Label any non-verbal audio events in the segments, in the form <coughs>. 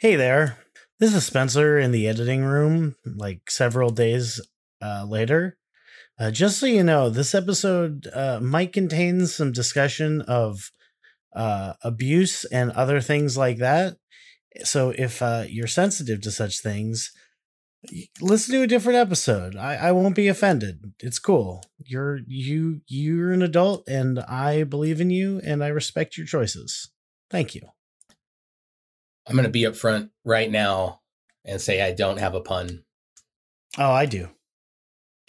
Hey there. This is Spencer in the editing room, like several days uh, later. Uh, just so you know, this episode uh, might contain some discussion of uh, abuse and other things like that. So if uh, you're sensitive to such things, listen to a different episode. I, I won't be offended. It's cool. You're you you're an adult, and I believe in you, and I respect your choices. Thank you. I'm going to be upfront right now and say I don't have a pun. Oh, I do.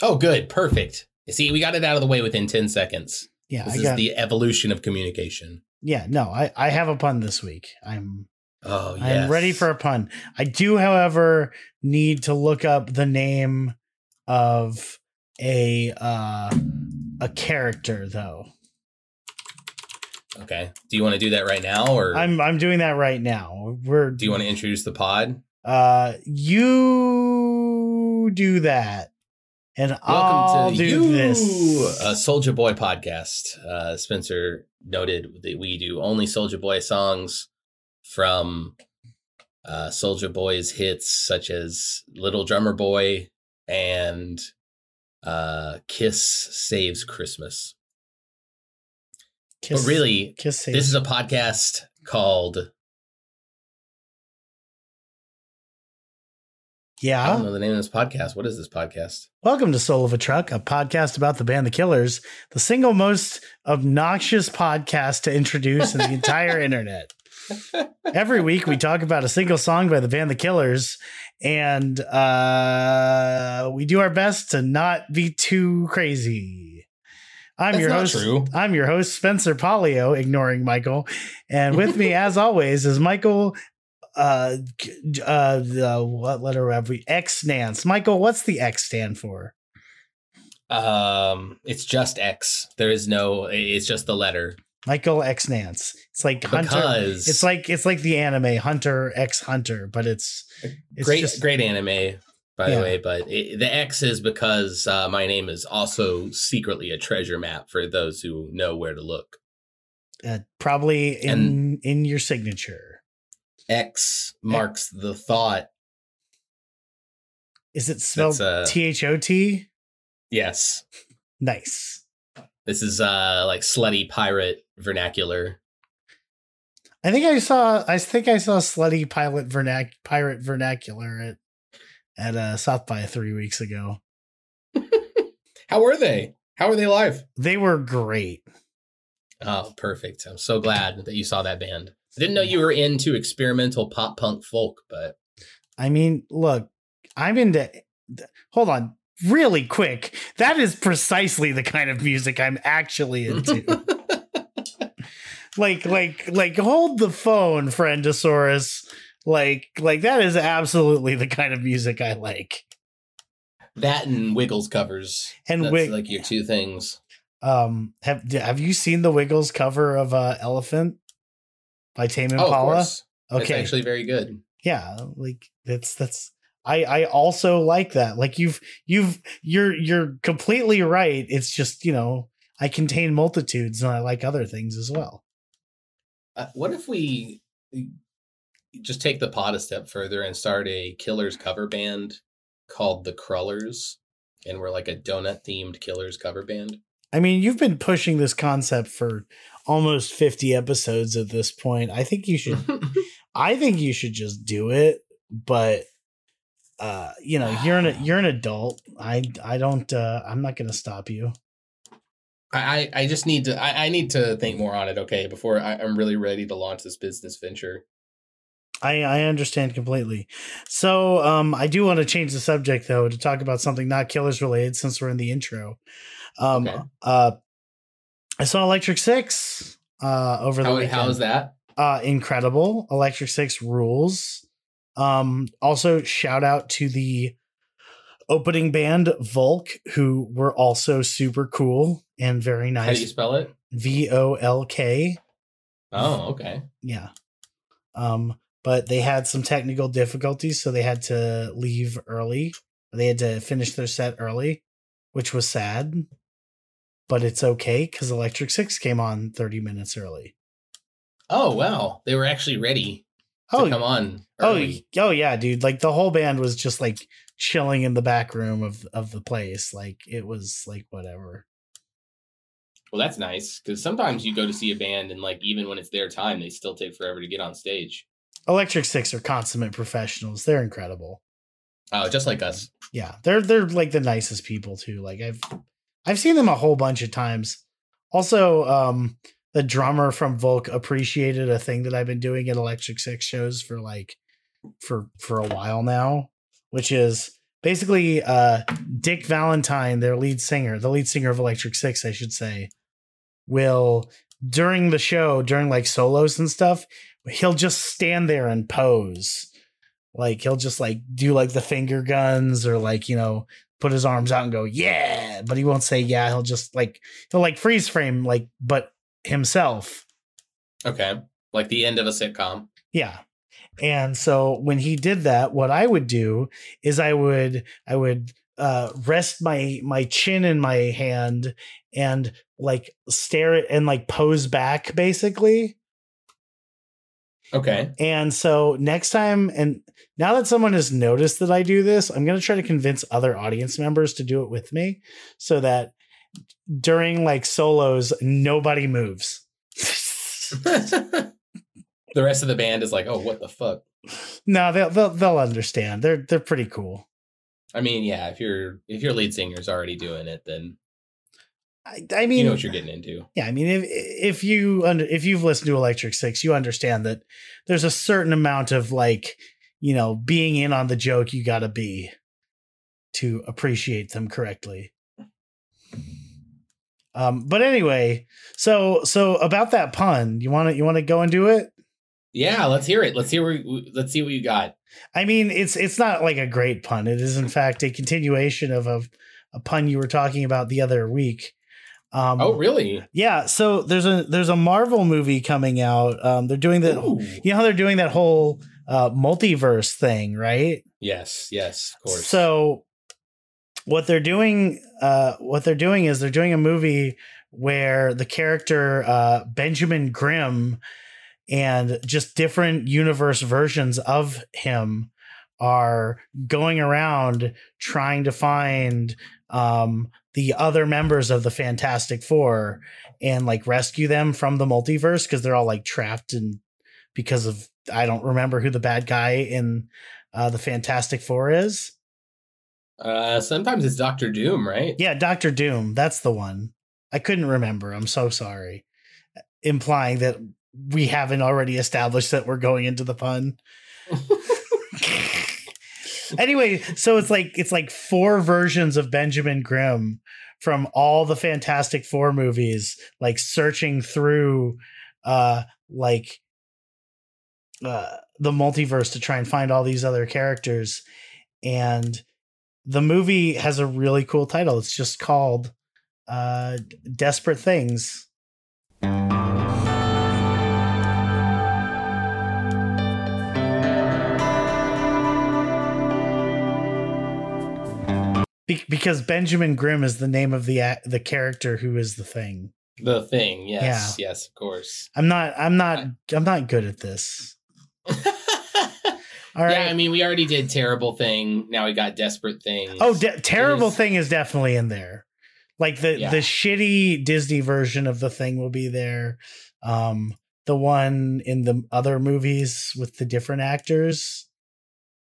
Oh, good. Perfect. See, we got it out of the way within 10 seconds. Yeah, This I is got. the evolution of communication. yeah, no, I I have a pun this week. I'm Oh, yes. I'm ready for a pun. I do, however, need to look up the name of a uh a character though. Okay. Do you want to do that right now or I'm I'm doing that right now. We're do you want to introduce the pod? uh you do that. And I'll Welcome to do you, this. a Soldier Boy podcast. Uh, Spencer noted that we do only Soldier Boy songs from uh, Soldier Boy's hits such as Little Drummer Boy and uh, Kiss Saves Christmas. Kiss, but really, kiss this is a podcast called Yeah. I don't know the name of this podcast. What is this podcast? Welcome to Soul of a Truck, a podcast about the band The Killers, the single most obnoxious podcast to introduce in the entire <laughs> internet. Every week we talk about a single song by the band The Killers, and uh, we do our best to not be too crazy. I'm That's your host. true. I'm your host, Spencer Polio, ignoring Michael. And with me, as always, is Michael. Uh, g- uh, what letter have we? X Nance. Michael, what's the X stand for? Um, it's just X. There is no. It's just the letter Michael X Nance. It's like Hunter. because It's like it's like the anime Hunter X Hunter, but it's it's great, just great anime, by Yeah. the way. But it, the X is because uh, my name is also secretly a treasure map for those who know where to look. uh, probably in And- in your signature. X marks the thought. Is it spelled uh, T H O T? Yes, Nice. this is uh like slutty pirate vernacular. I think I saw. I think I saw slutty pilot vernac pirate vernacular at at uh, South by three weeks ago. <laughs> How were they? How were they live? They were great. Oh, perfect! I'm so glad that you saw that band. I didn't know you were into experimental pop punk folk, but I mean, look, I'm into. Hold on, really quick. That is precisely the kind of music I'm actually into. <laughs> like, like, like, hold the phone, Friendosaurus. Like, like that is absolutely the kind of music I like. that and Wiggles covers. And That's Wig- like your two things. Um, have have you seen the Wiggles cover of uh, "Elephant" by Tame Oh, Impala? It's okay, actually very good. yeah, like that's that's. I I also like that. Like you've you've you're you're completely right. It's just you know I contain multitudes and I like other things as well. Uh, what if we just take the pot a step further and start a Killers cover band called the Crullers, and we're like a donut themed Killers cover band? I mean, you've been pushing this concept for almost 50 episodes at this point. I think you should <laughs> I think you should just do it, but uh, you know, you're an <sighs> you're an adult. I I don't uh I'm not going to stop you. I, I I just need to I, I need to think more on it, okay, before I, I'm really ready to launch this business venture. I I understand completely. So, um I do want to change the subject though to talk about something not killers related since we're in the intro. Um Okay. uh I saw Electric 6 uh over the How, weekend. how is that? uh incredible electric six rules um also shout out to the opening band volk who were also super cool and very nice. How do you spell it? v-o-l-k Oh, okay. yeah um but they had some technical difficulties so they had to leave early they had to finish their set early which was sad but it's okay because electric six came on 30 minutes early Oh wow, they were actually ready. Oh, come on. oh, oh yeah, dude. Like the whole band was just like chilling in the back room of of the place. Like it was like whatever. well, that's nice because sometimes you go to see a band and like even when it's their time, they still take forever to get on stage. Electric Six are consummate professionals. They're incredible. Oh, just like us. Yeah, they're they're like the nicest people too. Like I've I've seen them a whole bunch of times. Also, um, the drummer from Volk appreciated a thing that I've been doing at Electric Six shows for like for for a while now, which is basically uh Dick Valentine, their lead singer, the lead singer of Electric Six, I should say, will during the show, during like solos and stuff, he'll just stand there and pose. Like he'll just like do like the finger guns or like, you know, put his arms out and go, yeah, but he won't say yeah. He'll just like he'll like freeze frame like but himself. Okay. Like the end of a sitcom. Yeah. And so when he did that, what I would do is I would I would uh rest my my chin in my hand and like stare at and like pose back basically. Okay. And so next time, and now that someone has noticed that I do this, I'm going to try to convince other audience members to do it with me so that during like solos, nobody moves. <laughs> the rest of the band is like, oh, what the fuck? no, they'll, they'll, they'll understand. They're, they're pretty cool. I mean, yeah, if your if your lead singer's already doing it, then I, I mean, you know what you're getting into. yeah, I mean, if, if you, under, if you've listened to Electric Six, you understand that there's a certain amount of like, you know, being in on the joke you got to be to appreciate them correctly. Um, but anyway, so so about that pun, you want to you want to go and do it? Yeah, let's hear it. Let's hear where, let's see what you got. I mean, it's it's not like a great pun. It is in fact a continuation of a, a pun you were talking about the other week. Um, Oh, really? yeah. So there's a there's a Marvel movie coming out. Um, they're doing the you know how they're doing that whole uh, multiverse thing, right? Yes, yes, of course. So what they're doing, uh, what they're doing is they're doing a movie where the character uh, Benjamin Grimm and just different universe versions of him are going around trying to find um, the other members of the Fantastic Four and like rescue them from the multiverse because they're all like trapped and because of I don't remember who the bad guy in uh, the Fantastic Four is. uh, sometimes it's Doctor Doom, right? Yeah, Doctor Doom. That's the one. I couldn't remember. I'm so sorry. Implying that we haven't already established that we're going into the pun. <laughs> anyway, so it's like it's like four versions of Benjamin Grimm from all the Fantastic Four movies, like searching through uh like uh the multiverse to try and find all these other characters. And the movie has a really cool title. It's just called uh Desperate Things. Be- because Benjamin Grimm is the name of the the character who is the thing. The thing, yes, yes, of course. I'm not I'm not I'm not good at this. <laughs> All right. Yeah, I mean, we already did terrible thing. Now we got desperate thing. oh, de- terrible is- thing is definitely in there. Like the Yeah. the shitty Disney version of the thing will be there. Um the one in the other movies with the different actors.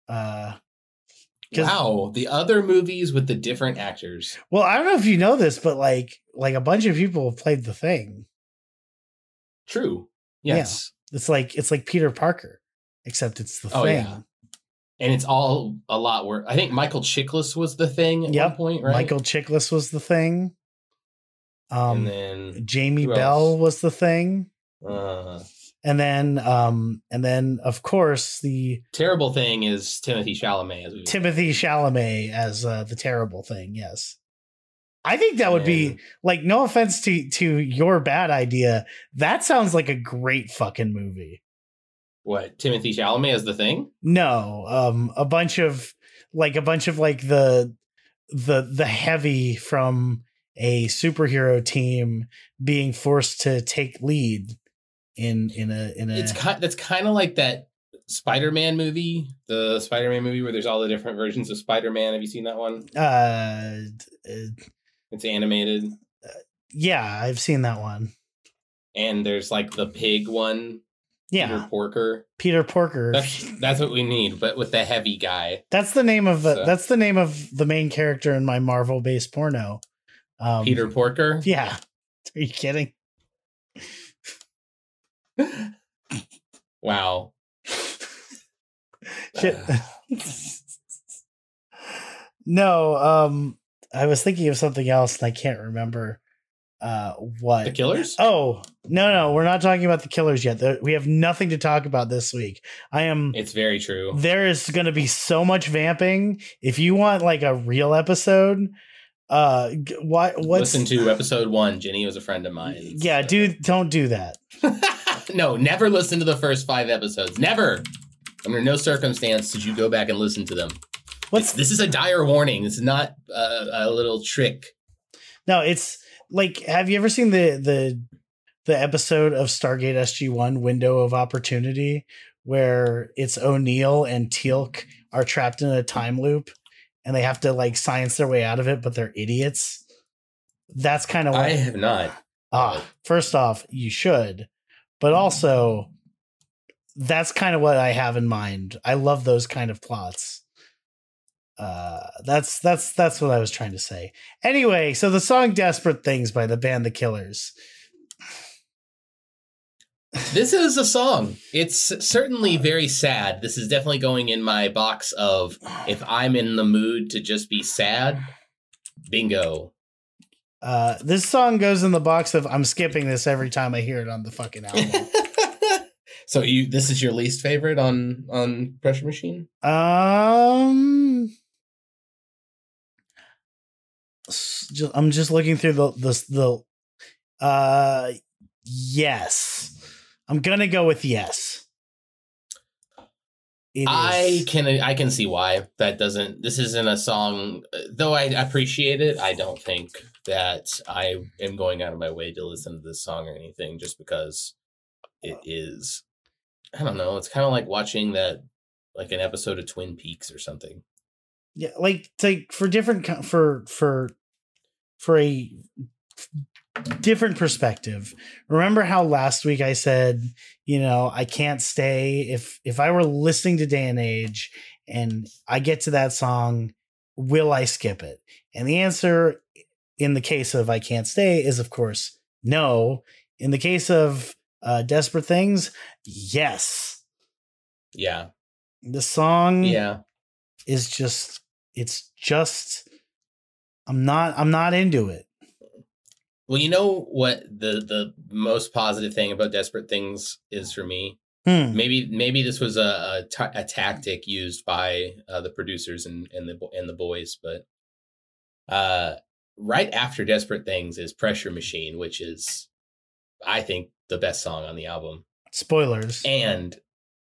Uh wow, the other movies with the different actors. Well, I don't know if you know this, but like like a bunch of people have played the thing. True. Yeah. Yes. It's like it's like Peter Parker, except it's the Oh, thing. yeah. And it's all a lot worse. I think Michael Chiklis was the thing at Yep. one point, right? Michael Chiklis was the thing. Um and then Jamie Bell was the thing. uh, And then um and then of course the terrible thing is Timothy Chalamet. As we Timothy Chalamet as uh, the terrible thing, yes. I think that would be like no offense to to your bad idea. That sounds like a great fucking movie. what Timothy Chalamet as the thing. No, um, a bunch of like a bunch of like the the the heavy from a superhero team being forced to take lead in in a in a It's kind. That's kind of like that Spider-Man movie, the Spider-Man movie where there's all the different versions of Spider-Man. Have you seen that one? Uh, uh, It's animated, yeah, I've seen that one. and there's like the pig one, Yeah, Peter Porker. Peter Porker. That's that's what we need, but with the heavy guy, That's the name of the, So- that's the name of the main character in my Marvel based porno. Um, Peter Porker. Yeah. <laughs> Are you kidding? Wow. Shit. <laughs> no, um I was thinking of something else and I can't remember uh what. The Killers. Oh, no, no, we're not talking about the killers yet. There- We have nothing to talk about this week. I am It's very true. there is going to be so much vamping. If you want like a real episode, uh what what's Listen to episode one. Jenny was a friend of mine. Yeah, so- dude, don't do that. <laughs> no, never listen to the first five episodes. Never. Under no circumstance did you go back and listen to them. What's It's- this is a dire warning. This is not uh, a little trick. No, it's like have you ever seen the the the episode of Stargate SG1 Window of Opportunity where it's O'Neill and Teal'c are trapped in a time loop and they have to like science their way out of it but they're idiots. That's kind of I have not. ah, first off, you should. But also that's kind of what I have in mind. I love those kind of plots. Uh that's that's that's what I was trying to say. Anyway, so the song Desperate Things by the band The Killers. This is a song. It's <sighs> certainly very sad. This is definitely going in my box of if I'm in the mood to just be sad, bingo. Uh this song goes in the box of I'm skipping this every time I hear it on the fucking <laughs> album. so you this is your least favorite on on Pressure Machine? um I'm just looking through the the the uh yes. I'm going to go with yes. It I is- can I can see why that doesn't. This isn't a song, though. I appreciate it. I don't think that I am going out of my way to listen to this song or anything, just because it is. I don't know. It's kind of like watching that, like an episode of Twin Peaks or something. yeah like like for different for for for a different perspective remember how last week i said you know i can't stay if if i were listening to day and age and i get to that song will i skip it and the answer in the case of i can't stay is of course no in the case of uh desperate things yes Yeah, the song yeah. is just it's just I'm not I'm not into it. Well, you know what the the most positive thing about Desperate Things is for me. Hmm. Maybe maybe this was a a, tactic used by uh, the producers and and the and the boys, but uh, right after Desperate Things is Pressure Machine, which is I think the best song on the album, Spoilers. and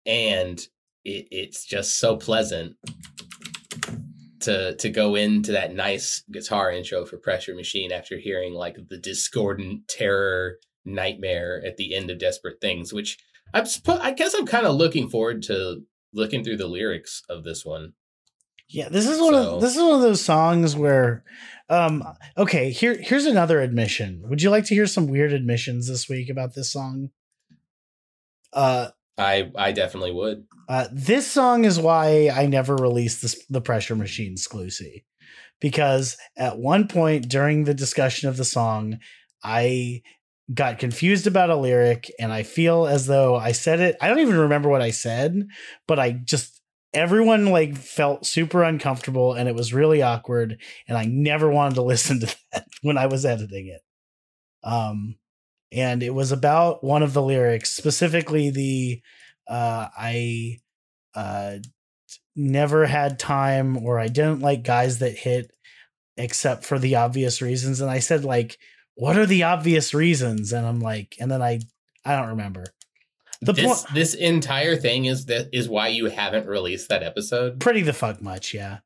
and it, it's just so pleasant to to go into that nice guitar intro for Pressure Machine after hearing like the discordant terror nightmare at the end of Desperate Things, which I'm suppo- I guess I'm kind of looking forward to looking through the lyrics of this one. Yeah, this is one So- of this is one of those songs where um okay, here here's another admission. Would you like to hear some weird admissions this week about this song? Uh I I definitely would. Uh, this song is why I never released this, the Pressure Machine exclusive. Because at one point during the discussion of the song, I got confused about a lyric and I feel as though I said it. I don't even remember what I said, but I just, everyone like felt super uncomfortable and it was really awkward. And I never wanted to <laughs> listen to that when I was editing it. Um, and it was about one of the lyrics, specifically the, uh, I uh, never had time or I didn't like guys that hit except for the obvious reasons. And I said, like, what are the obvious reasons? And I'm like, and then I, I don't remember. The this point, this entire thing is that is why you haven't released that episode, pretty the fuck much, yeah.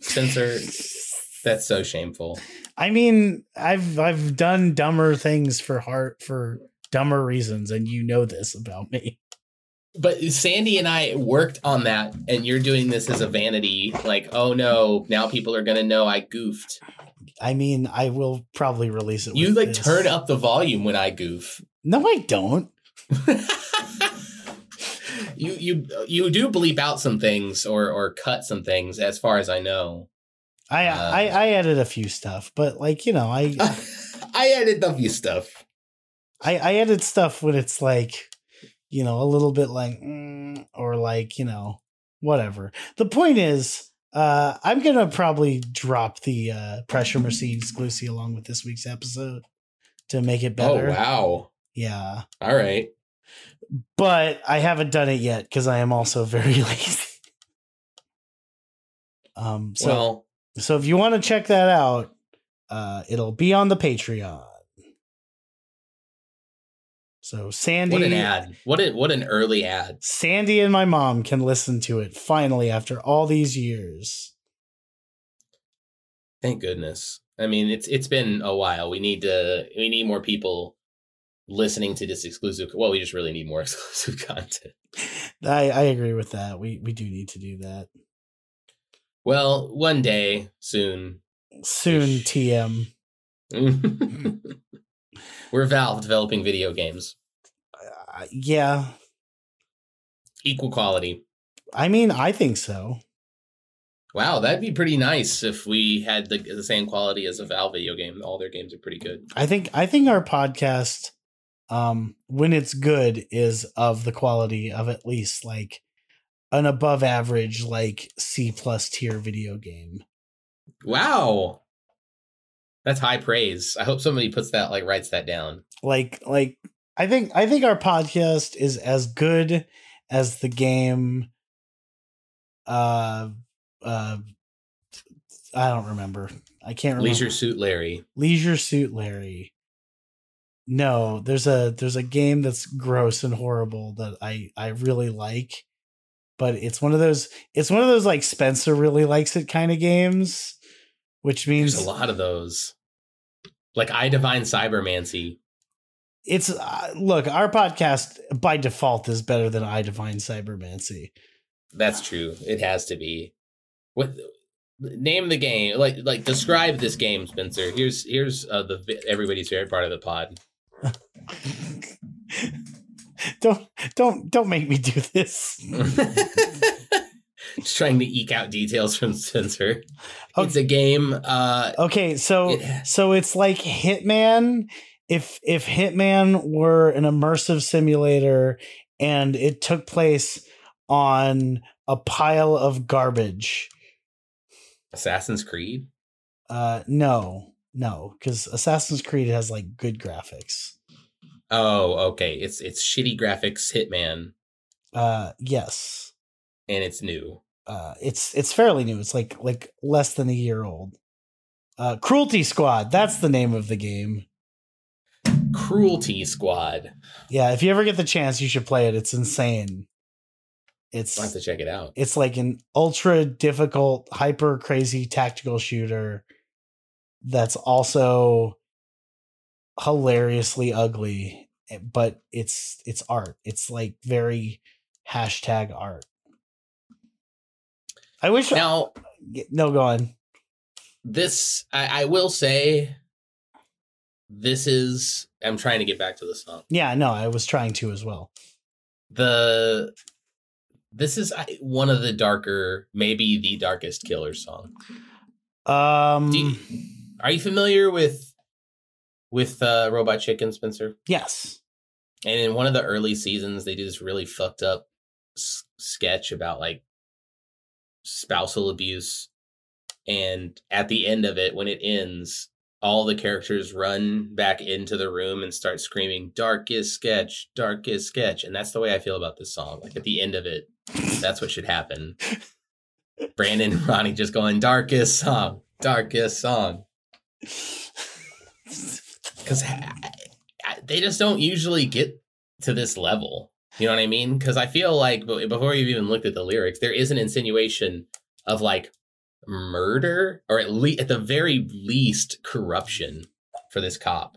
Spencer. <laughs> That's so shameful. I mean, I've I've done dumber things for heart for dumber reasons, and you know this about me. But Sandy and I worked on that, and you're doing this as a vanity. Like, oh no, now people are gonna know I goofed. I mean, I will probably release it. You like this. turn up the volume when I goof. No, I don't. <laughs> you you you do bleep out some things or or cut some things, as far as I know. I, Uh, I I <laughs> added a few stuff, but like you know, I I added a few stuff. I, I added stuff when it's like, you know, a little bit like, mm, or like, you know, whatever. The point is, uh, I'm gonna probably drop the uh, pressure machine exclusive along with this week's episode to make it better. Oh wow! Yeah, All right. but I haven't done it yet because I am also very <laughs> lazy. um, so well, so if you want to check that out, uh, it'll be on the Patreon. So Sandy, what an ad! What a, what an early ad! Sandy and my mom can listen to it finally after all these years. Thank goodness. I mean, it's it's been a while. We need to we need more people listening to this exclusive. Well, we just really need more <laughs> exclusive content. I, I agree with that. We we do need to do that Well, one day soon. soon. TM. <laughs> We're Valve developing video games. Uh, yeah, Equal quality. I mean, I think so. Wow, that'd be pretty nice if we had the, the same quality as a Valve video game. All their games are pretty good. I think I think our podcast, um, when it's good, is of the quality of at least like an above average, like C plus tier video game. Wow. That's high praise. I hope somebody puts that like writes that down. Like like I think I think our podcast is as good as the game. Uh, uh, I don't remember. I can't remember. Leisure Suit Larry. Leisure Suit Larry. No, there's a there's a game that's gross and horrible that I I really like, but it's one of those it's one of those like Spencer really likes it kind of games, which means There's a lot of those. Like E.Y.E: Divine Cybermancy. it's uh, look our podcast by default is better than E.Y.E: Divine Cybermancy. That's true. It has to be. What name the game? Like like describe this game, Spencer. Here's here's uh, the everybody's favorite part of the pod. <laughs> <laughs> don't don't don't make me do this. <laughs> Just trying to eke out details from Spencer. Okay. It's a game. Uh, Okay, so It- so it's like Hitman if if Hitman were an immersive simulator and it took place on a pile of garbage. Assassin's Creed. Uh no. No, cuz Assassin's Creed has like good graphics. Oh, okay. It's it's shitty graphics Hitman, Uh yes. and it's new. Uh it's it's fairly new. It's like like less than a year old. Uh Cruelty Squad, that's the name of the game. Cruelty Squad. Yeah, if you ever get the chance you should play it. It's insane. It's I'll have to check it out. it's like an ultra difficult, hyper crazy tactical shooter that's also hilariously ugly, eh, but it's it's art. It's like very hashtag art. I wish Now, no go on. this I, I will say this is i'm trying to get back to the song Yeah, no, I was trying to as well. the this is one of the darker maybe the darkest killer song Um you- are you familiar with with uh robot chicken spencer? Yes. and in one of the early seasons they do this really fucked up s- sketch about like spousal abuse. And at the end of it when it ends all the characters run back into the room and start screaming darkest sketch darkest sketch. And that's the way i feel about this song. Like at the end of it that's what should happen. <laughs> Brandon and ronnie just going darkest song darkest song <laughs> because they just don't usually get to this level. You know what I mean? Because I feel like before you've even looked at the lyrics, there is an insinuation of like murder, or at least at the very least corruption for this cop.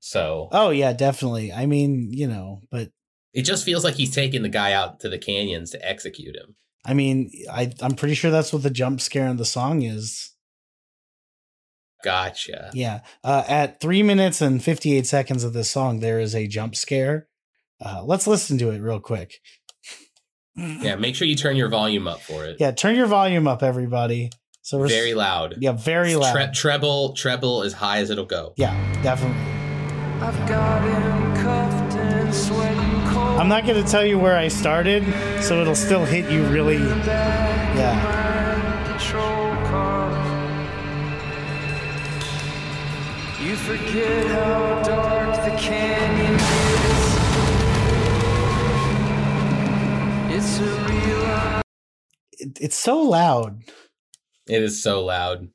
So Oh yeah, definitely. I mean, you know, but It just feels like he's taking the guy out to the canyons to execute him. I mean, I I'm pretty sure that's what the jump scare in the song is. Gotcha. Yeah. Uh, at three minutes and 58 seconds of this song, there is a jump scare. Uh, let's listen to it real quick. Yeah, make sure you turn your volume up for it. Yeah, turn your volume up, everybody. So we're Very loud. yeah, very loud. Tre- treble, treble as high as it'll go. yeah, definitely. I've got him cuffed and sweating cold. I'm not going to tell you where I started, so it'll still hit you really. Yeah. You forget how dark the canyon is. It's a real It, it's so loud. It is so loud.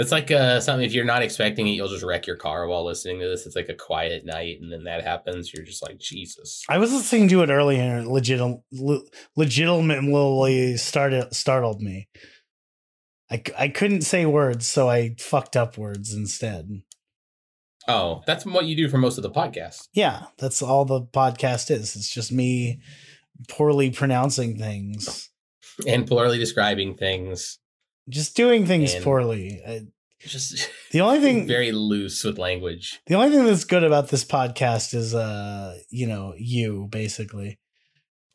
It's like uh, something if you're not expecting it, you'll just wreck your car while listening to this. It's like a quiet night, and then that happens. You're just like Jesus. I was listening to it earlier and it legit, legitimately started, startled me. I, I couldn't say words, so I fucked up words instead. Oh, that's what you do for most of the podcast. Yeah, that's all the podcast is. It's just me poorly pronouncing things, and poorly describing things. just doing things And- poorly. I, Just <laughs> the only thing, <laughs> very loose with language. the only thing that's good about this podcast is, uh, you know, you basically,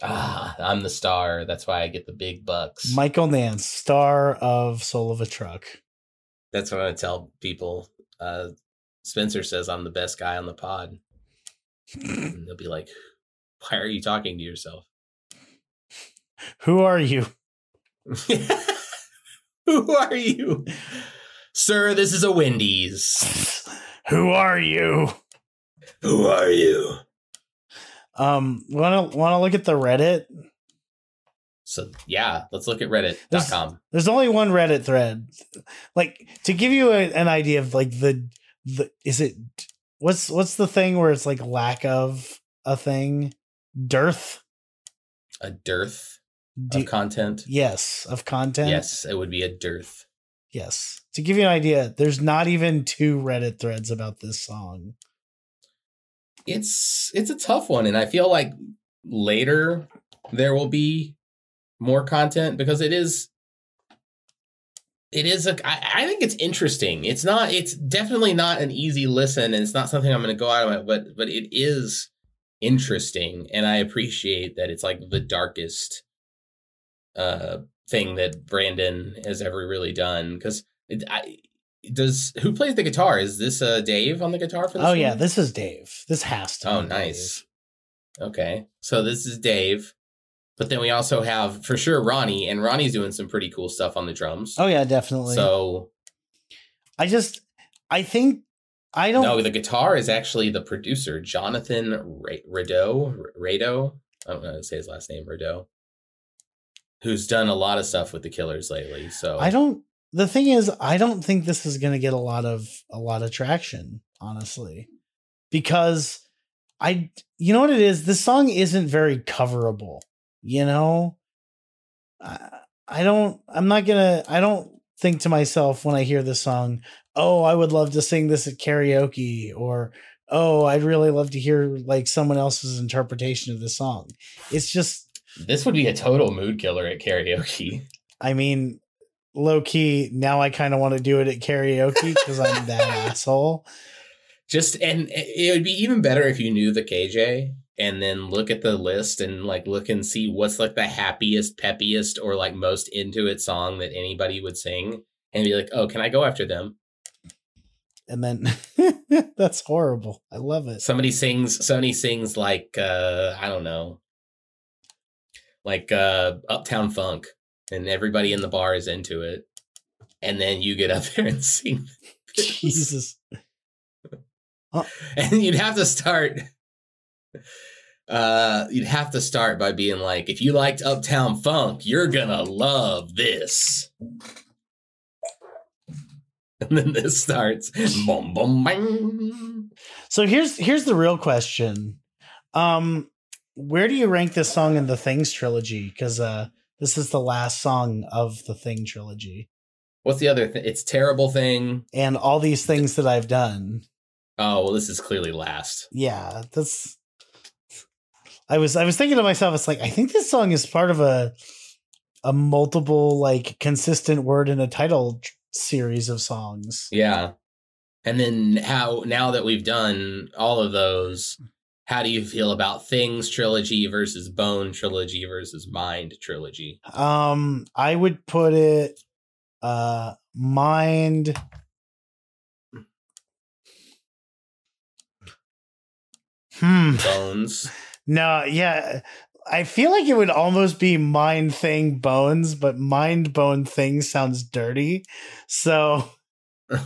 Ah, I'm the star. That's why I get the big bucks. Michael Nance, star of Soul of a Truck. That's what I tell people. Uh, Spencer says I'm the best guy on the pod. <laughs> And they'll be like, "Why are you talking to yourself?" Who are you? <laughs> Who are you, sir? This is a Wendy's. <laughs> Who are you? Who are you? Um, want to want to look at the Reddit? So yeah, let's look at Reddit.com. There's only one Reddit thread. Like to give you a, an idea of like the the is it what's what's the thing where it's like lack of a thing, dearth. A dearth Do- of content. yes, of content. Yes, it would be a dearth. yes. To give you an idea, there's not even two Reddit threads about this song. It's it's a tough one, and I feel like later there will be more content because it is it is a I, I think it's interesting. It's not it's definitely not an easy listen and it's not something i'm going to go out of it but but it is interesting and i appreciate that it's like the darkest uh thing that brandon has ever really done because I, does who plays the guitar is this uh dave on the guitar for this Oh yeah, this is Dave. This has to. Oh, nice. Okay. So this is Dave. But then we also have for sure Ronnie, and Ronnie's doing some pretty cool stuff on the drums. Oh yeah, definitely. so I just I think I don't no, the guitar is actually the producer, Jonathan Ra- Rado. Rado. I don't know how to say his last name, Rado. Who's done a lot of stuff with the Killers lately. So I don't. The thing is, I don't think this is going to get a lot of a lot of traction, honestly, because I, you know what it is. This song isn't very coverable. You know, I, I don't. I'm not gonna. I don't think to myself when I hear this song, "Oh, I would love to sing this at karaoke," or "Oh, I'd really love to hear like someone else's interpretation of this song." It's just this would be a total mood killer at karaoke. I mean, low key, now I kind of want to do it at karaoke because I'm that <laughs> asshole. Just and it would be even better if you knew the KJ and then look at the list and like look and see what's like the happiest, peppiest, or like most into it song that anybody would sing and be like, oh, can I go after them? And then <laughs> that's horrible. I love it. Somebody sings, somebody sings like uh I don't know, like uh Uptown Funk, and everybody in the bar is into it, and then you get up <laughs> there and sing. Jesus. <laughs> and you'd have to start uh you'd have to start by being like if you liked uptown funk you're gonna love this and then this starts boom boom bang. So here's here's the real question. Um where do you rank this song in the Things trilogy? Because uh this is the last song of the Thing trilogy. what's the other thing it's terrible thing And all these things that I've done. oh well this is clearly last Yeah, that's I was I was thinking to myself, it's like I think this song is part of a a multiple like consistent word in a title series of songs. Yeah. And then how now that we've done all of those, how do you feel about Things trilogy versus Bone trilogy versus Mind trilogy? Um, I would put it uh mind Hmm. Bones. <laughs> No, yeah. I feel like it would almost be mind thing bones, but mind bone thing sounds dirty. So <laughs>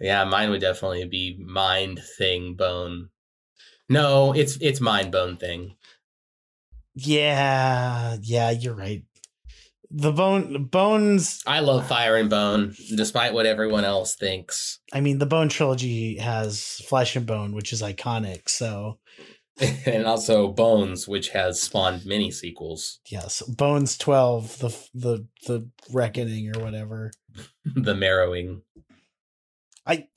yeah, mine would definitely be Mind Thing Bone. No, it's it's Mind Bone Thing. yeah, yeah, you're right. The bone bones I love uh, Fire and Bone, despite what everyone else thinks. I mean the bone trilogy has flesh and bone, which is iconic. So <laughs> and also Bones, which has spawned many sequels. yes, Bones 12, the the the reckoning or whatever. <laughs> the Marrowing. I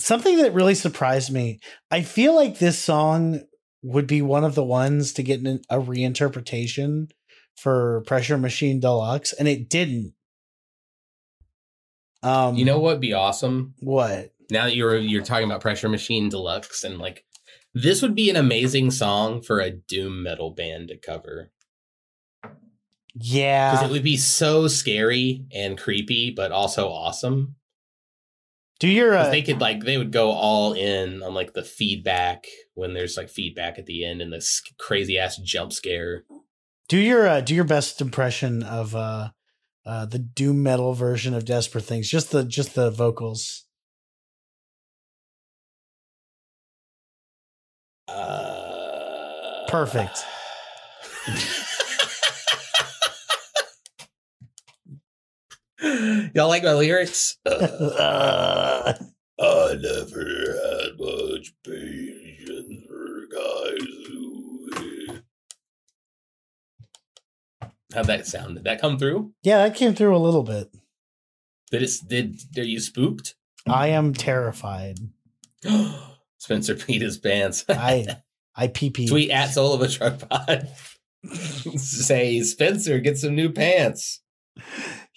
something that really surprised me. I feel like this song would be one of the ones to get a reinterpretation for Pressure Machine Deluxe, and it didn't. Um, You know what would be awesome? what? Now that you're you're talking about Pressure Machine Deluxe and like this would be an amazing song for a doom metal band to cover. Yeah. Because it would be so scary and creepy, but also awesome. Do your uh, they could like they would go all in on like the feedback when there's like feedback at the end and this crazy ass jump scare. do your uh, do your best impression of uh uh the doom metal version of Desperate Things. Just the just the vocals. Uh, Perfect. <sighs> <laughs> Y'all like my lyrics? Uh, <laughs> I never had much patience for guys who. How'd that sound? Did that come through? yeah, that came through a little bit. Did it? Did? Are you spooked? I am terrified. <gasps> Spencer peed his pants. <laughs> I I pee pee. Tweet at Soul of a Truck Pod. <laughs> Say Spencer, get some new pants.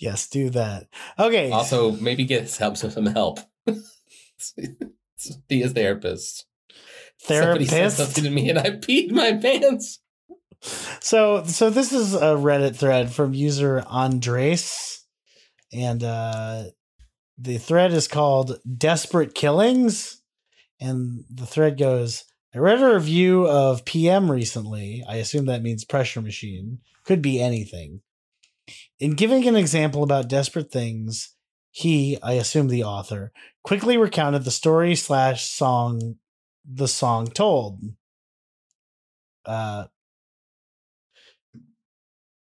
Yes, do that. Okay. Also, maybe get help some help. <laughs> Be a therapist. Somebody said therapist. something to me, and I peed my pants. So so this is a Reddit thread from user Andres, and uh, the thread is called "Desperate Killings," and the thread goes. I read a review of PM recently. I assume that means pressure machine. Could be anything. In giving an example about desperate things, he, I assume the author, quickly recounted the story slash song the song told. Uh,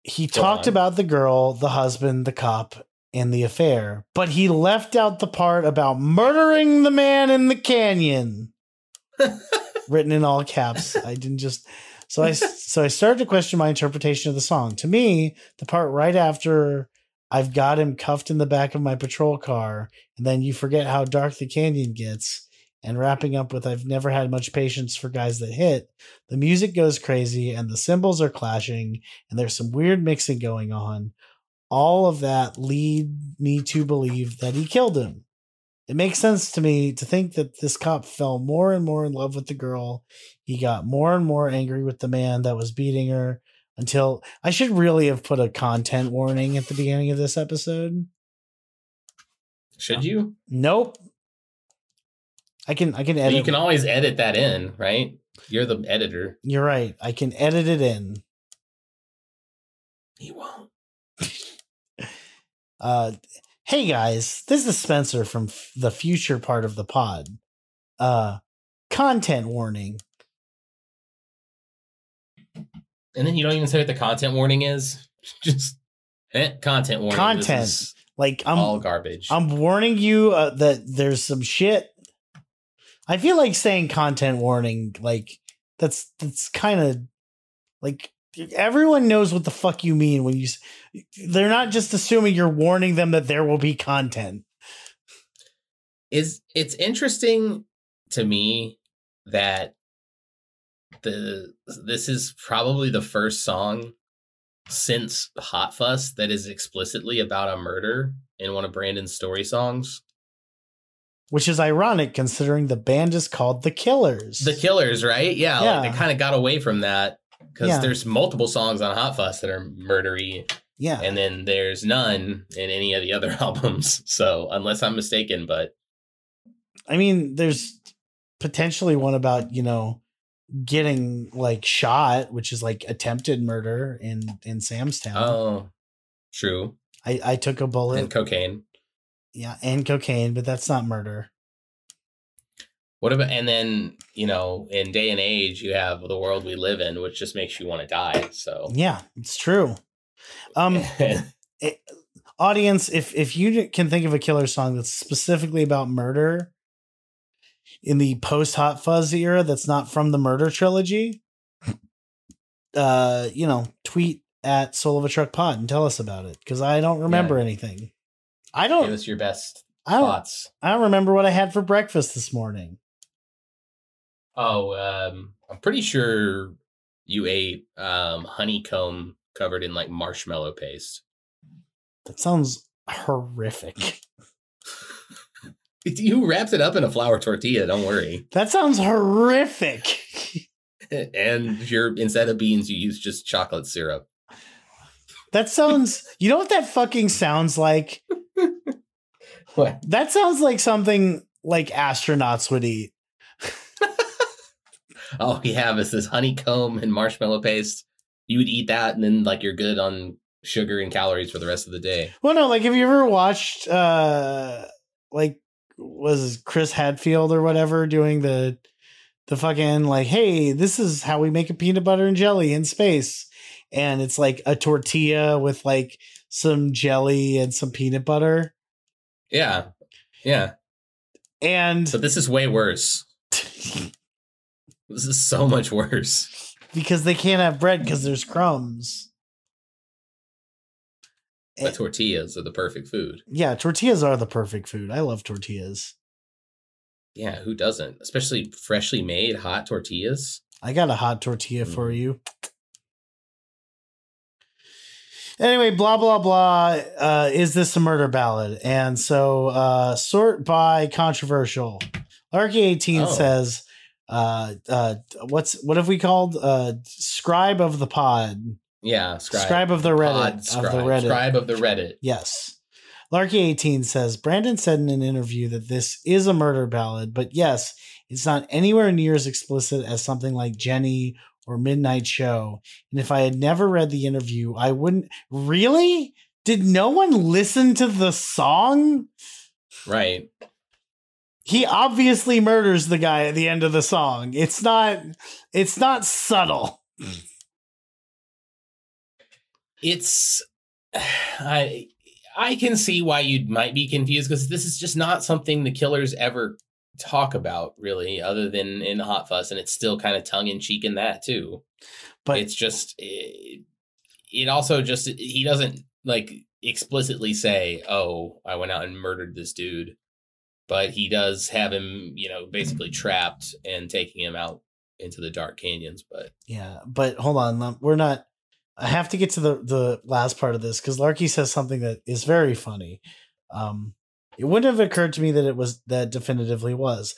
he Go talked on. about the girl, the husband, the cop, and the affair, but he left out the part about murdering the man in the canyon. <laughs> Written in all caps. I didn't just so I so I started to question my interpretation of the song. To me, the part right after I've got him cuffed in the back of my patrol car, and then you forget how dark the canyon gets, and wrapping up with I've never had much patience for guys that hit. The music goes crazy and the cymbals are clashing, and there's some weird mixing going on. All of that lead me to believe that he killed him. It makes sense to me to think that this cop fell more and more in love with the girl. He got more and more angry with the man that was beating her until I should really have put a content warning at the beginning of this episode. Should you? Nope. I can I can edit. You can always edit that in, right? You're the editor. You're right. I can edit it in. He won't. <laughs> Uh, hey guys, this is Spencer from f- the future part of the pod. Uh, content warning. And then you don't even say what the content warning is. <laughs> Just eh, content warning. This Content. is Like I'm all garbage. I'm warning you uh, that there's some shit. I feel like saying content warning, like that's that's kind of like everyone knows what the fuck you mean when you. They're not just assuming you're warning them that there will be content. is it's interesting to me that the this is probably the first song since Hot Fuss that is explicitly about a murder in one of Brandon's story songs. Which is ironic considering the band is called The Killers. The Killers, right? Yeah, Yeah. like they kind of got away from that because Yeah. there's multiple songs on Hot Fuss that are murdery, yeah. and then there's none in any of the other <laughs> albums. So unless I'm mistaken, but I mean, there's potentially one about, you know, getting like shot, which is like attempted murder in in Sam's Town. oh, true, I, I took a bullet. and cocaine. yeah, and cocaine, but that's not murder. What about and then you know in day and age you have the world we live in, which just makes you want to die. So Yeah, it's true. Um <laughs> audience, if if you can think of a killer song that's specifically about murder in the post Hot Fuss era, that's not from the Murder trilogy, uh, you know, tweet at Soul of a Truck Pod and tell us about it because I don't remember anything. I don't. Give us your best I don't. thoughts. I don't remember what I had for breakfast this morning. Oh, um, I'm pretty sure you ate um, honeycomb covered in like marshmallow paste. That sounds horrific. <laughs> You wrapped it up in a flour tortilla. Don't worry. That sounds horrific. <laughs> And you're instead of beans, you use just chocolate syrup. That sounds. You know what that fucking sounds like? <laughs> What? That sounds like something like astronauts would eat. <laughs> All we have is this honeycomb and marshmallow paste. You would eat that, and then like you're good on sugar and calories for the rest of the day. Well, no, like have you ever watched uh like was Chris Hadfield or whatever doing the the fucking like, hey, this is how we make a peanut butter and jelly in space. And it's like a tortilla with like some jelly and some peanut butter. Yeah, yeah. And So this is way worse. <laughs> This is so much worse. because they can't have bread because there's crumbs. The tortillas are the perfect food. Yeah, tortillas are the perfect food. I love tortillas. Yeah, who doesn't? Especially freshly made hot tortillas. I got a hot tortilla for Mm. you. Anyway, blah blah blah. Uh, is this a murder ballad? And so, uh, sort by controversial. Larky eighteen Oh. says, uh, uh, "What's what have we called? Uh, scribe of the pod, Yeah, scribe, scribe of the Reddit pod of scribe, the Reddit. scribe of the Reddit. Yes. Larky18 says Brandon said in an interview that this is a murder ballad, but yes, it's not anywhere near as explicit as something like Jenny or Midnight Show. And if I had never read the interview, I wouldn't. Really? Did no one listen to the song? Right. He obviously murders the guy at the end of the song. It's not. It's not subtle. It's I I can see why you might be confused because this is just not something the killers ever talk about really other than in the hot fuss and it's still kind of tongue in cheek in that too But it's just it, it also just he doesn't like explicitly say oh i went out and murdered this dude but he does have him you know basically trapped and taking him out into the dark canyons but Yeah, but hold on, we're not. I have to get to the the last part of this because Larky says something that is very funny. Um, it wouldn't have occurred to me that it was that definitively was,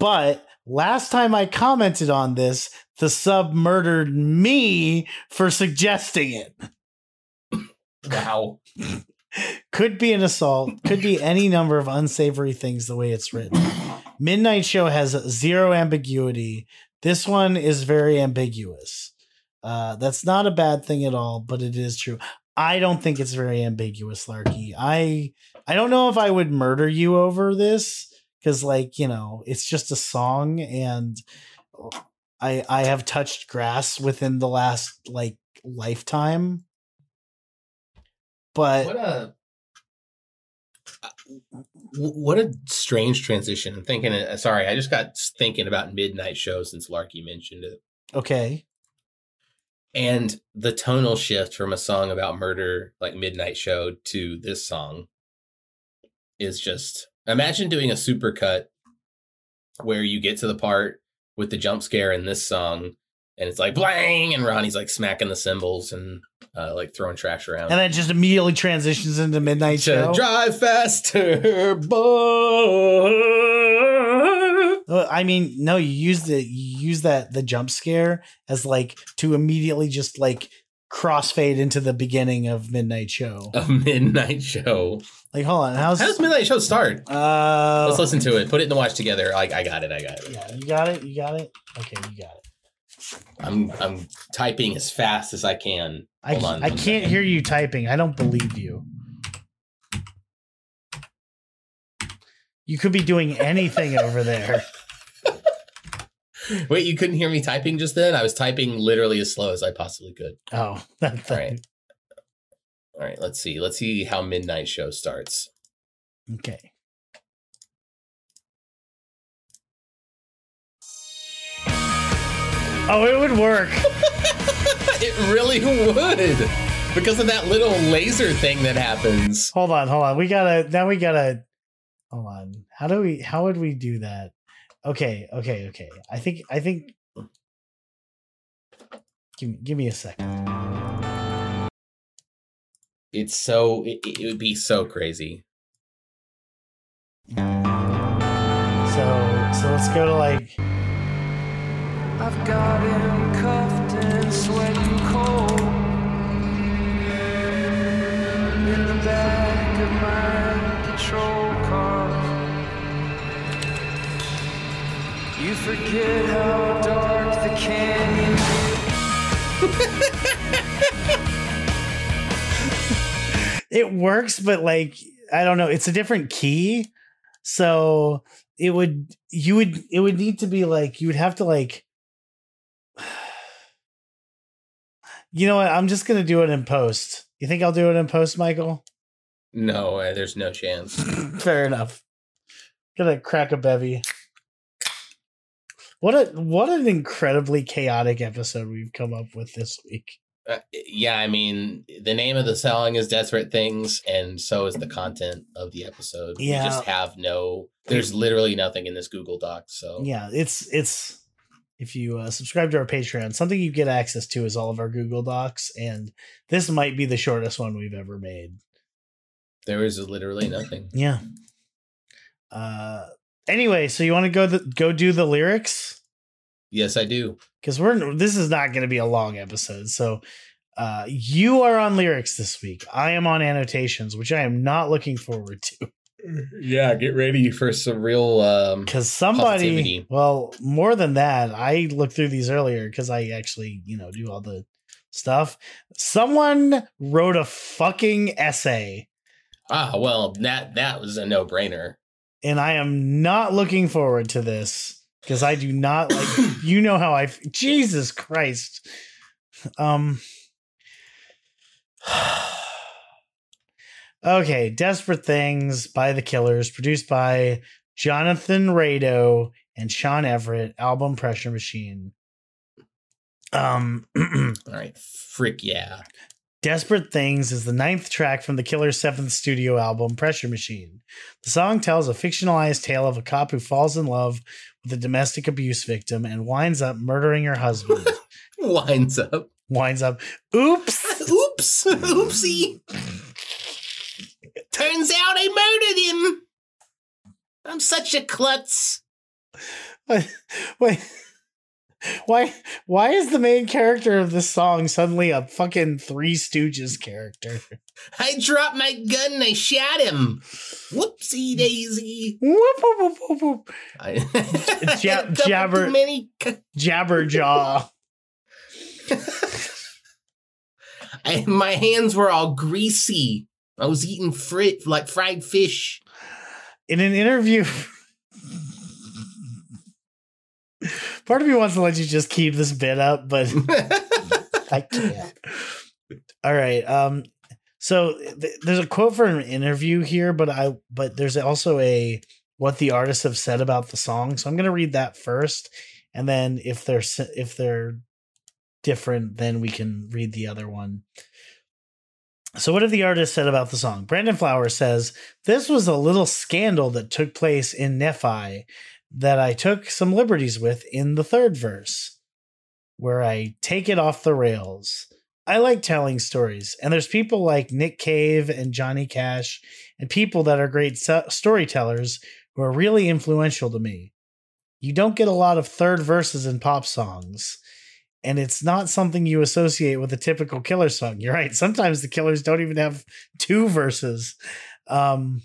but last time I commented on this, the sub murdered me for suggesting it. wow <laughs> Could be an assault. Could be any number of unsavory things the way it's written. Midnight Show has zero ambiguity. This one is very ambiguous. Uh, that's not a bad thing at all, but it is true. I don't think it's very ambiguous, Larky. I I don't know if I would murder you over this because, like, you know, it's just a song, and I I have touched grass within the last like lifetime. But what a what a strange transition. I'm thinking. uh, Sorry, I just got thinking about midnight show since Larky mentioned it, okay, and the tonal shift from a song about murder like midnight show to this song is just. Imagine doing a supercut where you get to the part with the jump scare in this song, and it's like blang, and Ronnie's like smacking the cymbals and uh, like throwing trash around. And then it just immediately transitions into Midnight to Show. drive faster, boy. Uh, I mean, no, you use the you use that the jump scare as like to immediately just like crossfade into the beginning of Midnight Show. <laughs> A midnight show. Like, hold on, how's How does midnight show start? uh Let's listen to it. Put it in the watch together. Like I got it. I got it. Yeah, you got it. You got it. Okay, you got it. I'm I'm typing as fast as I can. I, on I can't second. hear you typing. I don't believe you. You could be doing anything over there. <laughs> Wait, you couldn't hear me typing just then? I was typing literally as slow as I possibly could. Oh, <laughs> that's All right. All right, let's see. Let's see how midnight show starts. Okay. Oh, it would work. <laughs> it really would. Because of that little laser thing that happens. Hold on, hold on. We gotta now. We gotta. Hold on. How do we? How would we do that? Okay, okay, okay. I think. I think. Give me. Give me a second. It's so it, it would be so crazy. So. So let's go to like. I've got him cuffed and cold in the back of my car. You forget how dark the canyon <laughs> it works, but like I don't know, it's a different key. So it would you would it would need to be like you would have to like You know what? I'm just gonna do it in post. You think I'll do it in post, Michael? No, uh, there's no chance. <laughs> Fair enough. Gonna crack a bevy. What a what an incredibly chaotic episode we've come up with this week. Uh, yeah, I mean, the name of the song is Desperate Things, and so is the content of the episode. Yeah. We just have no, there's literally nothing in this Google Doc. So, Yeah, it's it's if you uh, subscribe to our Patreon, something you get access to is all of our Google Docs, and this might be the shortest one we've ever made. there is literally nothing. Yeah. Uh. Anyway, so you want to go the, go do the lyrics Yes, I do. because we're this is not going to be a long episode. So, uh, you are on lyrics this week. I am on annotations, which I am not looking forward to. Yeah, get ready for some real. Um, because somebody Positivity. well more than that i looked through these earlier because i actually you know do all the stuff someone wrote a fucking essay ah, well, that that was a no brainer. and i am not looking forward to this because i do not like <coughs> you know how I jesus christ um <sighs> <sighs> okay desperate things by the killers produced by jonathan rado and shawn everett album pressure machine um <clears throat> All right, frick yeah. Desperate Things is the ninth track from the Killer's seventh studio album, Pressure Machine. The song tells a fictionalized tale of a cop who falls in love with a domestic abuse victim and winds up murdering her husband. <laughs> Winds up. winds up, oops! <laughs> Oops, <laughs> oopsie. Turns out I murdered him. I'm such a klutz. Wait. Why why is the main character of this song suddenly a fucking Three Stooges character? I dropped my gun and I shot him. Whoopsie daisy. Whoop, whoop, whoop, whoop, whoop. I, <laughs> Jab- a jabber- many. c- Jabberjaw. <laughs> I, my hands were all greasy. I was eating frit like fried fish. in an interview part of me wants to let you just keep this bit up but <laughs> i can't all right um so th- there's a quote from an interview here but i but there's also a what the artists have said about the song so i'm going to read that first and then if they're if they're different then we can read the other one so what have the artists said about the song brandon flowers says this was a little scandal that took place in Nephi that I took some liberties with in the third verse. where I take it off the rails. I like telling stories, and there's people like Nick Cave and Johnny Cash, and people that are great so- storytellers who are really influential to me. You don't get a lot of third verses in pop songs, and it's not something you associate with a typical killer song. You're right. Sometimes the killers don't even have two verses. Um,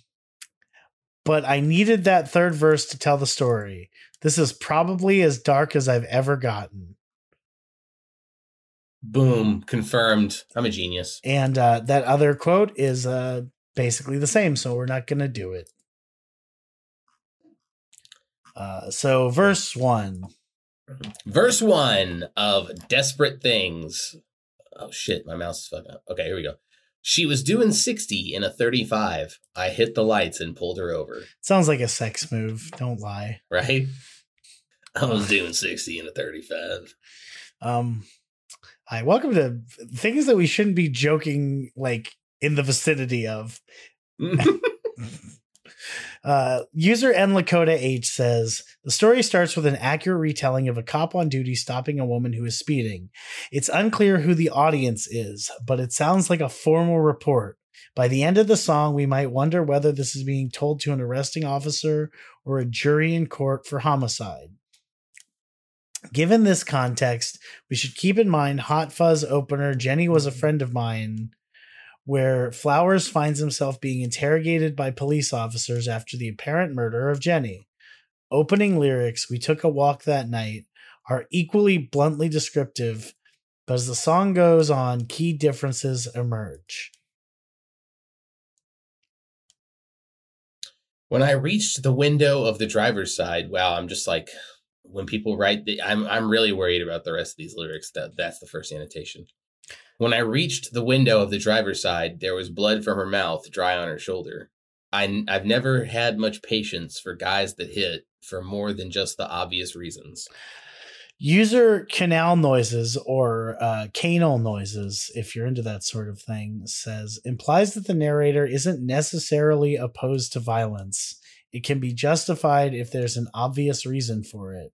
but I needed that third verse to tell the story. This is probably as dark as I've ever gotten. Boom, confirmed. I'm a genius. And uh, that other quote is uh, basically the same, so we're not going to do it. Uh, so, verse one. Verse one of Desperate Things. Oh shit, my mouse is fucking up. Okay, here we go. She was doing 60 in a 35. I hit the lights and pulled her over. Sounds like a sex move. Don't lie. Right? I was doing 60 in a 35. Um, hi, welcome to things that we shouldn't be joking like in the vicinity of. <laughs> <laughs> Uh, user N Lakota H says the story starts with an accurate retelling of a cop on duty stopping a woman who is speeding. It's unclear who the audience is, but it sounds like a formal report. By the end of the song, we might wonder whether this is being told to an arresting officer or a jury in court for homicide. Given this context, we should keep in mind Hot Fuss opener Jenny was a friend of mine where Flowers finds himself being interrogated by police officers after the apparent murder of Jenny. Opening lyrics, We Took a Walk That Night, are equally bluntly descriptive, but as the song goes on, key differences emerge. when I reached the window of the driver's side, wow, I'm just like when people write the, I'm I'm really worried about the rest of these lyrics. That that's the first annotation. When I reached the window of the driver's side, there was blood from her mouth dry on her shoulder. I, I've never had much patience for guys that hit for more than just the obvious reasons. User canal noises or uh, canal noises, if you're into that sort of thing, says implies that the narrator isn't necessarily opposed to violence. It can be justified if there's an obvious reason for it.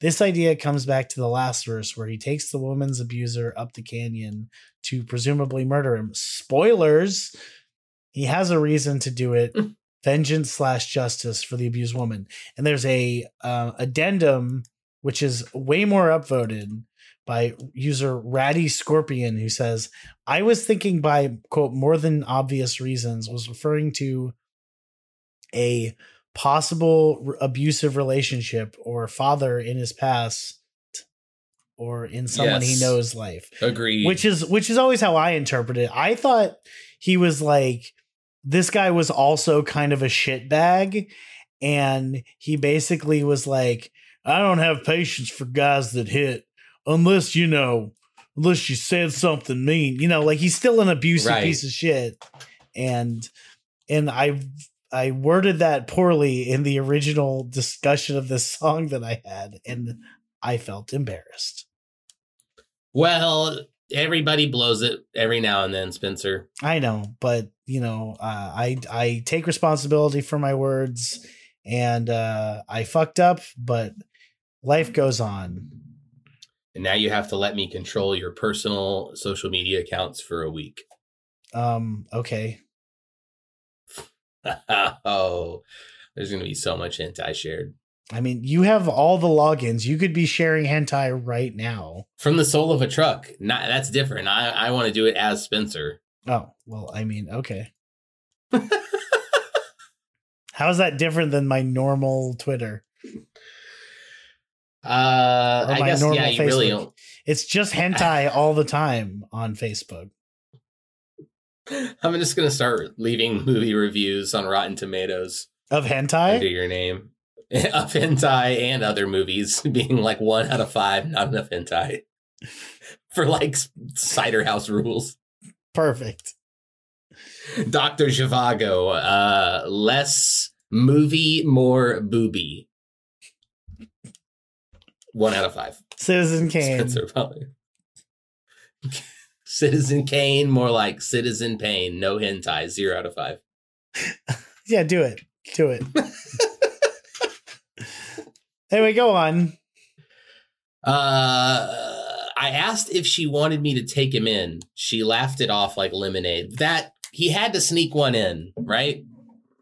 This idea comes back to the last verse where he takes the woman's abuser up the canyon to presumably murder him. Spoilers! He has a reason to do it. <laughs> Vengeance slash justice for the abused woman. And there's a uh, addendum which is way more upvoted by user Ratty Scorpion, who says, I was thinking by quote more than obvious reasons was referring to a possible abusive relationship or father in his past or in someone Yes. he knows life Agreed. which is which is always how I interpret it. I thought he was like this guy was also kind of a shitbag, and he basically was like, I don't have patience for guys that hit unless you know, unless you said something mean. You know, like he's still an abusive Right. piece of shit, and and I I worded that poorly in the original discussion of this song that I had, and I felt embarrassed. well, everybody blows it every now and then, Spencer. I know, but you know, uh, I I take responsibility for my words, and uh, I fucked up, but life goes on. And now you have to let me control your personal social media accounts for a week. Um, okay, <laughs> oh, there's going to be so much hentai shared. I mean, you have all the logins. You could be sharing hentai right now. From the soul of a truck. Not, that's different. I, I want to do it as Spencer. Oh well, I mean, okay. <laughs> How is that different than my normal Twitter? Uh, I guess, normal yeah, you really Facebook. don't. It's just hentai all the time on Facebook. I'm just going to start leaving movie reviews on Rotten Tomatoes Of hentai under your name. <laughs> of hentai and other movies <laughs> being like one out of five, not enough hentai. <laughs> For like cider house rules. Perfect. Dr. Zhivago, uh, less movie, more booby. One out of five. Citizen Kane. Spencer probably. Citizen Kane, more like Citizen Pain, no hentai, zero out of five. <laughs> Yeah, do it. Do it. anyway, go on. Uh, I asked if she wanted me to take him in. She laughed it off like lemonade. That he had to sneak one in, right?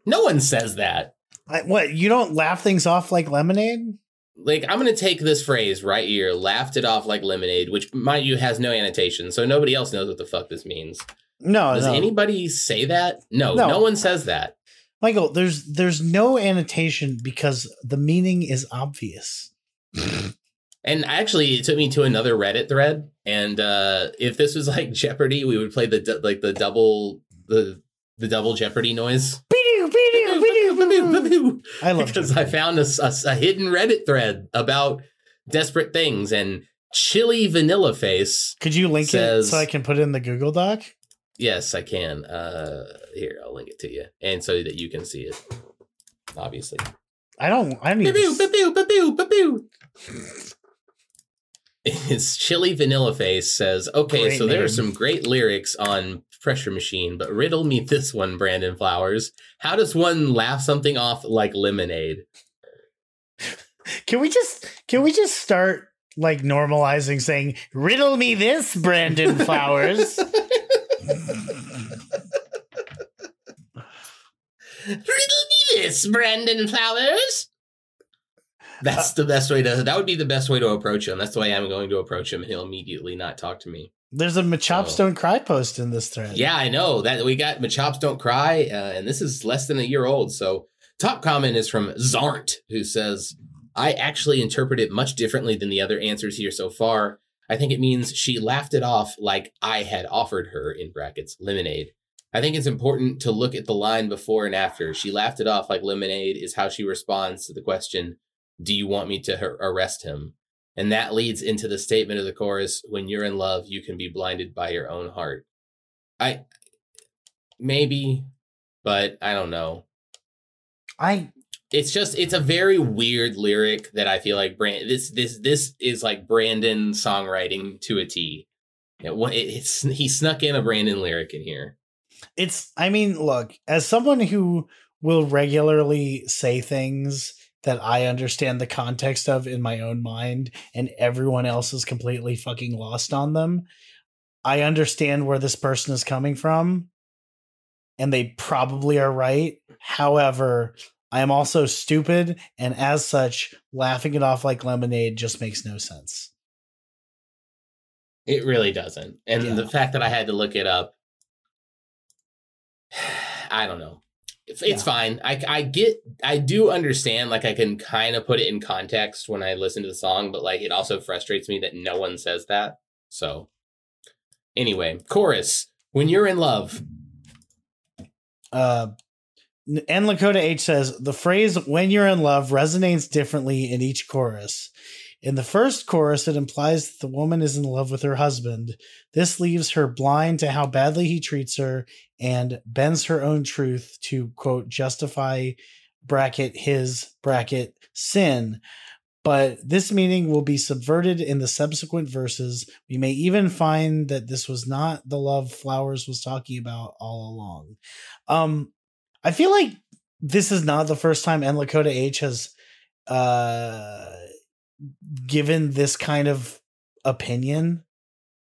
No one says that. I, what you don't laugh things off like lemonade? Like I'm gonna take this phrase right here, laughed it off like lemonade, which mind you has no annotation, so nobody else knows what the fuck this means. No, Does no. anybody say that? No, No. no, one says that. Michael, there's there's no annotation because the meaning is obvious. <laughs> And actually, it took me to another Reddit thread. And uh, if this was like <laughs> Jeopardy, we would play the like the double the the double Jeopardy noise. <laughs> I love because Jeopardy. I found a hidden Reddit thread about desperate things and chili vanilla face. Could you link it so I can put it in the Google Doc? Yes, I can. Uh, here, I'll link it to you, and so that you can see it. Obviously. I don't. I need. Ba-boo. <laughs> His chili vanilla face says, "Okay, Great so there are some great lyrics on Pressure Machine, but riddle me this one, Brandon Flowers. How does one laugh something off like lemonade?" Can we just can we just start like normalizing saying riddle me this, Brandon <laughs> Flowers? Riddle me this, Brandon Flowers. That's the best way to. That would be the best way to approach him. That's the way I'm going to approach him, and he'll immediately not talk to me. There's a Machops. Don't Cry post in this thread. Yeah, I know that we got Machops Don't Cry, uh, and this is less than a year old. So, top comment is from Zart, who says, I actually interpret it much differently than the other answers here so far. I think it means she laughed it off like I had offered her, in brackets, lemonade. I think it's important to look at the line before and after. She laughed it off like lemonade is how she responds to the question, Do you want me to her- arrest him? And that leads into the statement of the chorus when you're in love, you can be blinded by your own heart. I maybe, but I don't know. I It's just it's a very weird lyric that I feel like Brand this this this is like Brandon songwriting to a T. It, it, it's he snuck in a Brandon lyric in here. it's I mean, look, as someone who will regularly say things that I understand the context of in my own mind and everyone else is completely fucking lost on them, I understand where this person is coming from and they probably are right. However, I am also stupid and as such, laughing it off like lemonade just makes no sense. It really doesn't. And Yeah. the fact that I had to look it up, <sighs> I don't know. It's, it's Yeah. fine. I, I get, I do understand, like, I can kind of put it in context when I listen to the song, but, like, it also frustrates me that no one says that. So, anyway, chorus When you're in love, Uh, N Lakota H says the phrase "when you're in love" resonates differently in each chorus. In the first chorus, it implies that the woman is in love with her husband. This leaves her blind to how badly he treats her and bends her own truth to quote justify bracket his bracket sin. But this meaning will be subverted in the subsequent verses. We may even find that this was not the love Flowers was talking about all along. Um, I feel like this is not the first time N Lakota H has uh given this kind of opinion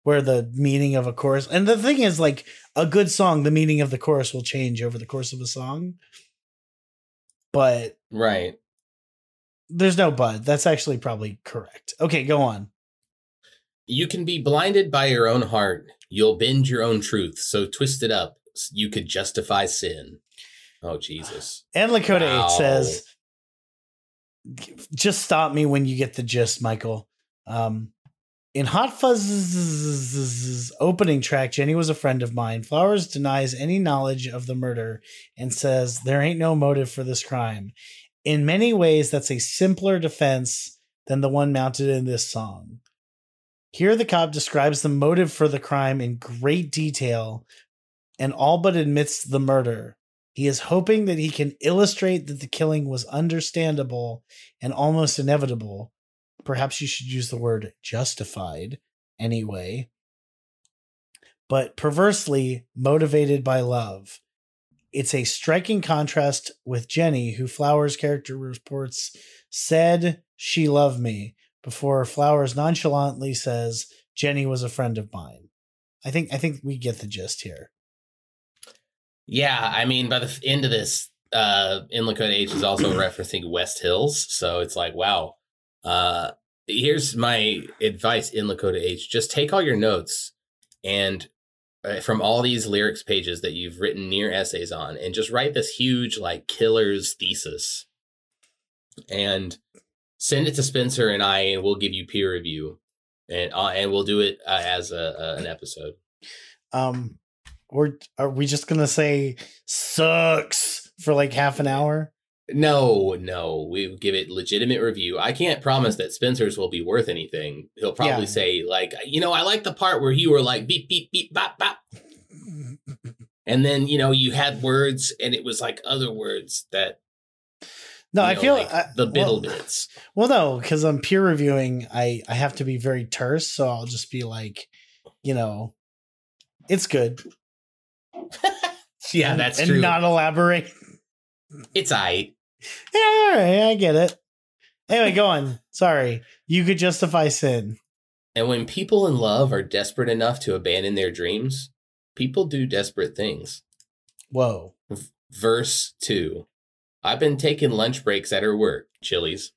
where the meaning of a chorus and the thing is like a good song the meaning of the chorus will change over the course of a song but right? there's no but that's actually probably correct okay go on You can be blinded by your own heart. You'll bend your own truth. So twist it up. You could justify sin. Oh, Jesus. and lakota Wow. H says just stop me when you get the gist michael um in Hot Fuss's opening track, Jenny was a friend of mine. Flowers denies any knowledge of the murder and says there ain't no motive for this crime. In many ways, that's a simpler defense than the one mounted in this song. Here, the cop describes the motive for the crime in great detail and all but admits the murder. He is hoping that he can illustrate that the killing was understandable and almost inevitable. Perhaps you should use the word justified anyway. But perversely motivated by love. It's a striking contrast with Jenny, who Flowers' character reports said she loved me before Flowers nonchalantly says Jenny was a friend of mine. I think I think we get the gist here. Yeah, I mean, by the end of this, uh, N Lakota H is also referencing West Hills, so it's like, wow. Uh, here's my advice N Lakota H: just take all your notes and uh, from all these lyrics pages that you've written near essays on, and just write this huge like killer's thesis, and send it to Spencer and I, and we'll give you peer review, and uh, and we'll do it uh, as a, an episode. Um, we're are we just gonna say sucks for like half an hour? No, no, we give it legitimate review. I can't promise that Spencer's will be worth anything. He'll probably Yeah. say like, you know, I like the part where you were like beep beep beep bop bop, and then you know you had words and it was like other words that No, you I know, feel like I- the well- biddle bits. <laughs> Well, no, because I'm peer reviewing. I I have to be very terse, so I'll just be like, you know, it's good. <laughs> Yeah, and, that's and true. not elaborate. it's I. Yeah, all right, I get it. Anyway, go on. Sorry, you could justify sin. And when people in love are desperate enough to abandon their dreams, people do desperate things. Whoa. Verse 2 I've been taking lunch breaks at her work, Chili's,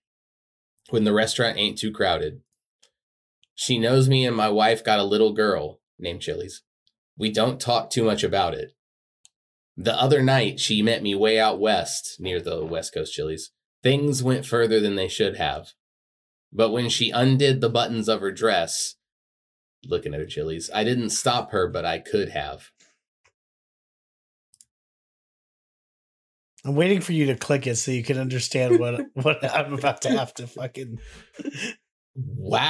when the restaurant ain't too crowded. She knows me and my wife got a little girl named Chili's. We don't talk too much about it. The other night, she met me way out west near the West Coast Chili's. Things went further than they should have. But when she undid the buttons of her dress, looking at her chilies, I didn't stop her, but I could have. I'm waiting for you to click it so you can understand what <laughs> what I'm about to have to fucking. Wow.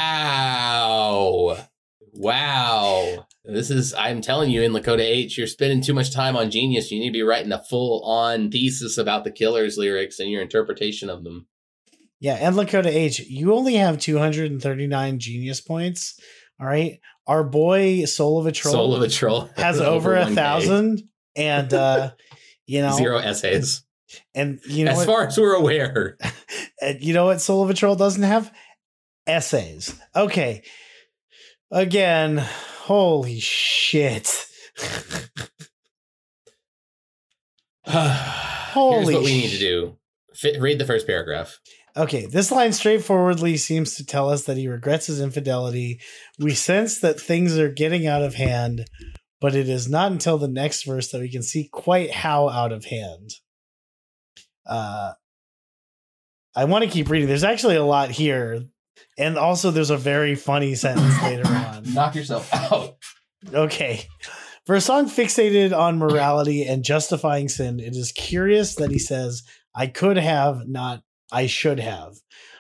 Wow. This is, I'm telling you, N Lakota H, you're spending too much time on Genius. You need to be writing a full on thesis about the Killers lyrics and your interpretation of them. Yeah, and Lakota H, you only have 239 genius points. All right, our boy Soul of a Troll Soul of a Troll <laughs> has over a thousand, and uh, <laughs> you know, Zero essays. and you know as what, far as we're aware. <laughs> and you know what Soul of a Troll doesn't have essays. Okay, again, holy shit. <sighs> Here's what we need to do. Fi read the first paragraph. Okay, this line straightforwardly seems to tell us that he regrets his infidelity. We sense that things are getting out of hand, but it is not until the next verse that we can see quite how out of hand. Uh, I want to keep reading. There's actually a lot here, and also there's a very funny sentence later <coughs> on. Knock yourself out. Okay. For a song fixated on morality and justifying sin, it is curious that he says, I could have, not I should have.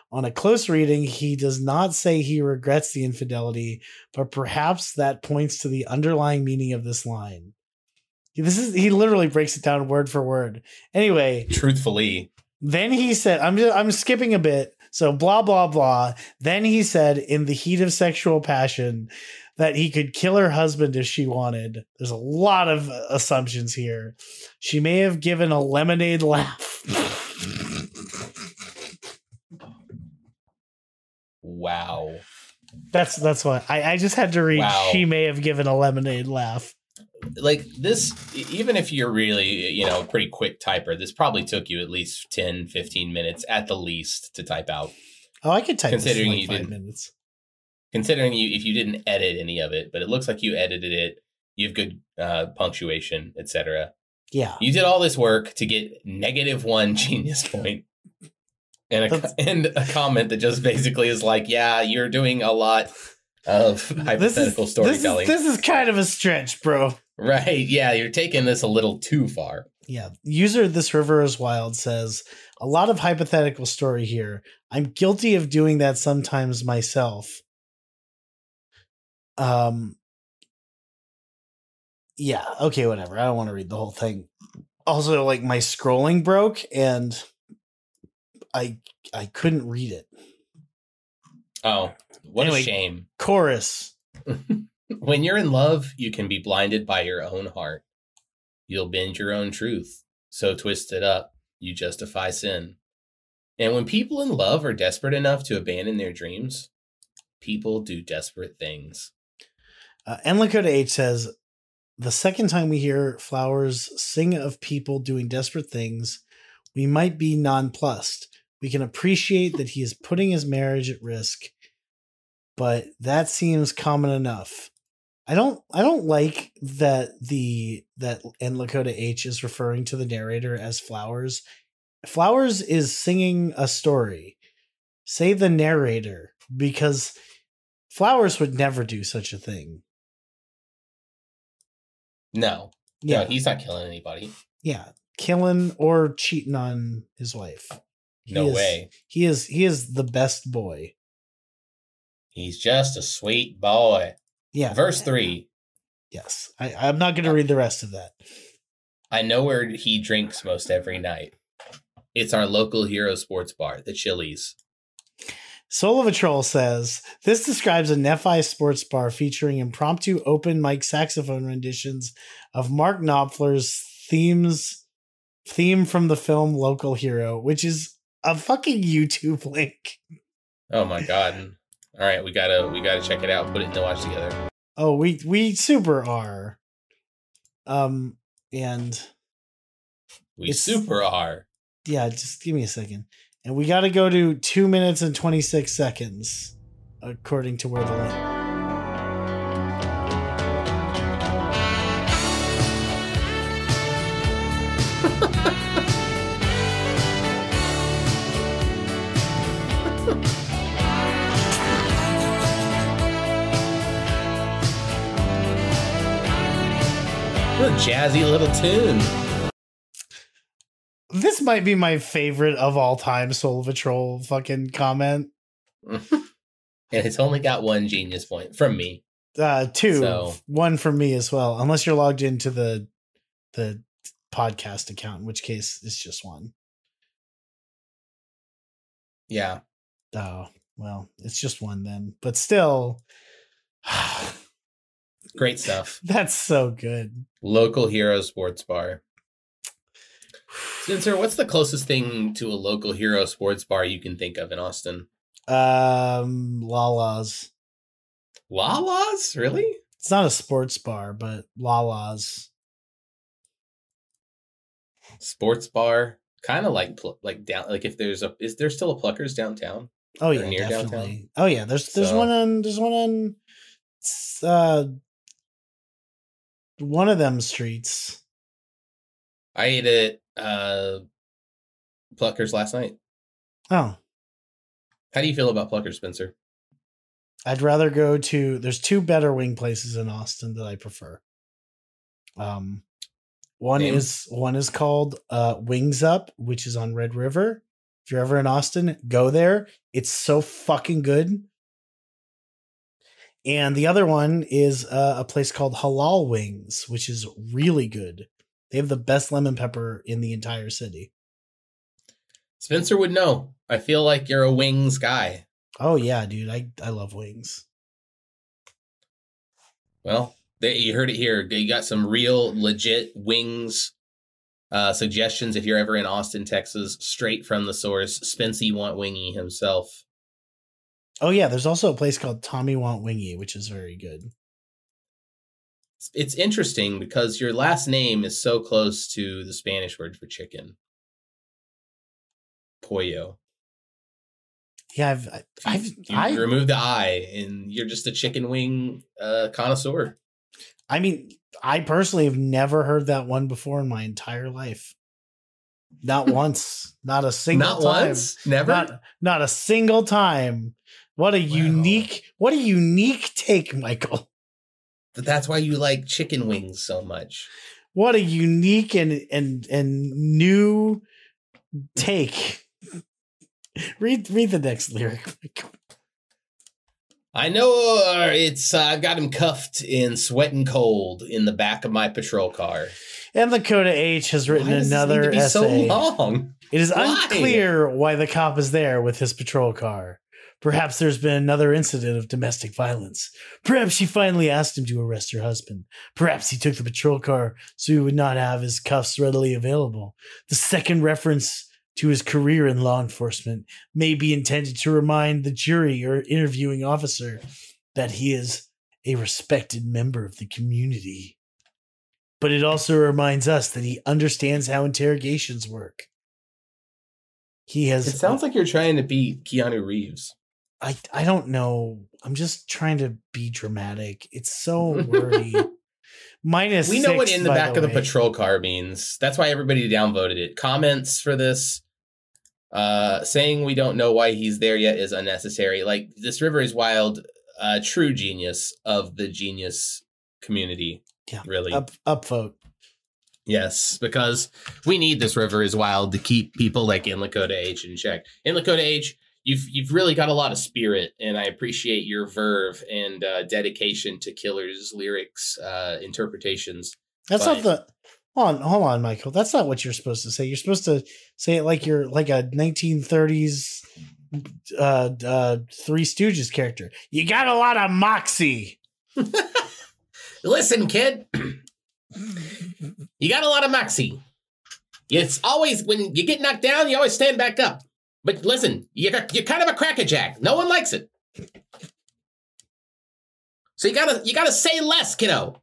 On a close reading, he does not say he regrets the infidelity, but perhaps that points to the underlying meaning of this line. This is he literally breaks it down word for word. Anyway, Truthfully. then he said, I'm just, I'm skipping a bit. So blah blah blah. Then he said, in the heat of sexual passion, that he could kill her husband if she wanted. There's a lot of uh, assumptions here. She may have given a lemonade laugh. Wow. that's that's what I, I just had to read. Wow. She may have given a lemonade laugh. Like this even if you're really you know a pretty quick typer this probably took you at least 10 15 minutes at the least to type out Oh, I could type Considering this in you five didn't- minutes. considering you if you didn't edit any of it but it looks like you edited it you have good uh, punctuation etc Yeah. you did all this work to get negative one <laughs> genius point and a, <laughs> and a comment that just basically is like yeah you're doing a lot of hypothetical this is, storytelling This is, this is kind of a stretch, bro. Right yeah you're taking this a little too far Yeah. User This River is Wild says, a lot of hypothetical story here. I'm guilty of doing that sometimes myself. Um Yeah, okay, whatever. I don't want to read the whole thing. Also, like my scrolling broke and I I couldn't read it. oh what Anyway. a shame Chorus. <laughs> When you're in love, you can be blinded by your own heart. You'll bend your own truth. So twist it up, you justify sin. And when people in love are desperate enough to abandon their dreams, people do desperate things. Uh, and Lakota H says, the second time we hear Flowers sing of people doing desperate things, we might be nonplussed. We can appreciate that he is putting his marriage at risk, but that seems common enough. I don't I don't like that the that N Lakota H is referring to the narrator as Flowers. Flowers is singing a story. Say the narrator because Flowers would never do such a thing. No, Yeah, no, he's not killing anybody. yeah, killing or cheating on his wife. He No is- way. He is he is the best boy. He's just a sweet boy. Yeah. Verse three. Yes. I, I'm not gonna read the rest of that. I know where he drinks most every night. It's our local hero sports bar, the Chili's. Soul of a Troll says this describes a Nephi sports bar featuring impromptu open mic saxophone renditions of Mark Knopfler's themes theme from the film Local Hero, which is a fucking YouTube <laughs> link. Oh my god. All right, we gotta we gotta check it out. Put it in the watch together. Oh, we we super are. Um and We super are. yeah, just give me a second. And we got to go to two minutes and 26 seconds, according to where the jazzy little tune. This might be my favorite of all time Soul of a Troll fucking comment. <laughs> and it's only got one genius point from me. Uh two, So- one from me as well, unless you're logged into the the podcast account, in which case it's just one. Yeah. Oh, well, it's just one then. But still <sighs> Great stuff. <laughs> that's so good. Local hero sports bar. Spencer, what's the closest thing to a local hero sports bar you can think of in Austin? Um Lala's. Lala's? Really? It's not a sports bar, but Lala's. Sports bar? Kind of like like down like if there's a is there still a Pluckers downtown? Oh yeah, near downtown? definitely. Oh yeah, there's there's So- one on there's one on uh one of them streets. I ate at uh Pluckers last night. Oh, How do you feel about Pluckers, Spencer? I'd rather go to there's two better wing places in Austin that I prefer. Um one Name? is one is called uh Wings Up, which is on Red River. If you're ever in Austin, go there. It's so fucking good. And the other one is uh, a place called Halal Wings, which is really good. They have the best lemon pepper in the entire city. Spencer would know. I feel like you're a wings guy. Oh yeah, dude, I I love wings. Well, they, you heard it here. You got some real legit wings uh, suggestions if you're ever in Austin, Texas, straight from the source. Spency Want Wingy himself. Oh yeah, there's also a place called Tommy Want Wingy, which is very good. It's interesting because your last name is so close to the Spanish word for chicken. Pollo. Yeah, I've I've You I, remove the I, and you're just a chicken wing uh, connoisseur. I mean, I personally have never heard that one before in my entire life. Not <laughs> once, not a single Not time. once, never. Not not a single time. What a Wow. unique, what a unique take, Michael. but that's why you like chicken wings so much. What a unique and and and new take. read read the next lyric. Michael. I know uh, it's. Uh, I've got him cuffed in sweat and cold in the back of my patrol car. And the Coda H has written Why does this need another essay. so long. It is Why? unclear why the cop is there with his patrol car. Perhaps there's been another incident of domestic violence. Perhaps she finally asked him to arrest her husband. Perhaps he took the patrol car so he would not have his cuffs readily available. The second reference to his career in law enforcement may be intended to remind the jury or interviewing officer that he is a respected member of the community. But it also reminds us that he understands how interrogations work. He has. It sounds like you're trying to beat Keanu Reeves. I I don't know. I'm just trying to be dramatic. It's so wordy. <laughs> Minus. we know what in the back of the patrol car means. That's why everybody downvoted it. Comments for this uh saying we don't know why he's there yet is unnecessary. Like this river is wild, uh true genius of the genius community. Yeah, Really. Up upvote. Yes, because we need this river is wild to keep people like N Lakota H in check. N Lakota H, you've you've really got a lot of spirit, and I appreciate your verve and uh, dedication to Killer's lyrics uh, interpretations. That's But- not the. Hold on, hold on, Michael. That's not what you're supposed to say. You're supposed to say it like you're like a 1930s uh, uh, Three Stooges character. You got a lot of moxie. <laughs> Listen, kid, you got a lot of moxie. It's always when you get knocked down, you always stand back up. But listen, you're you're kind of a crackerjack. No one likes it. So you gotta you gotta say less, kiddo.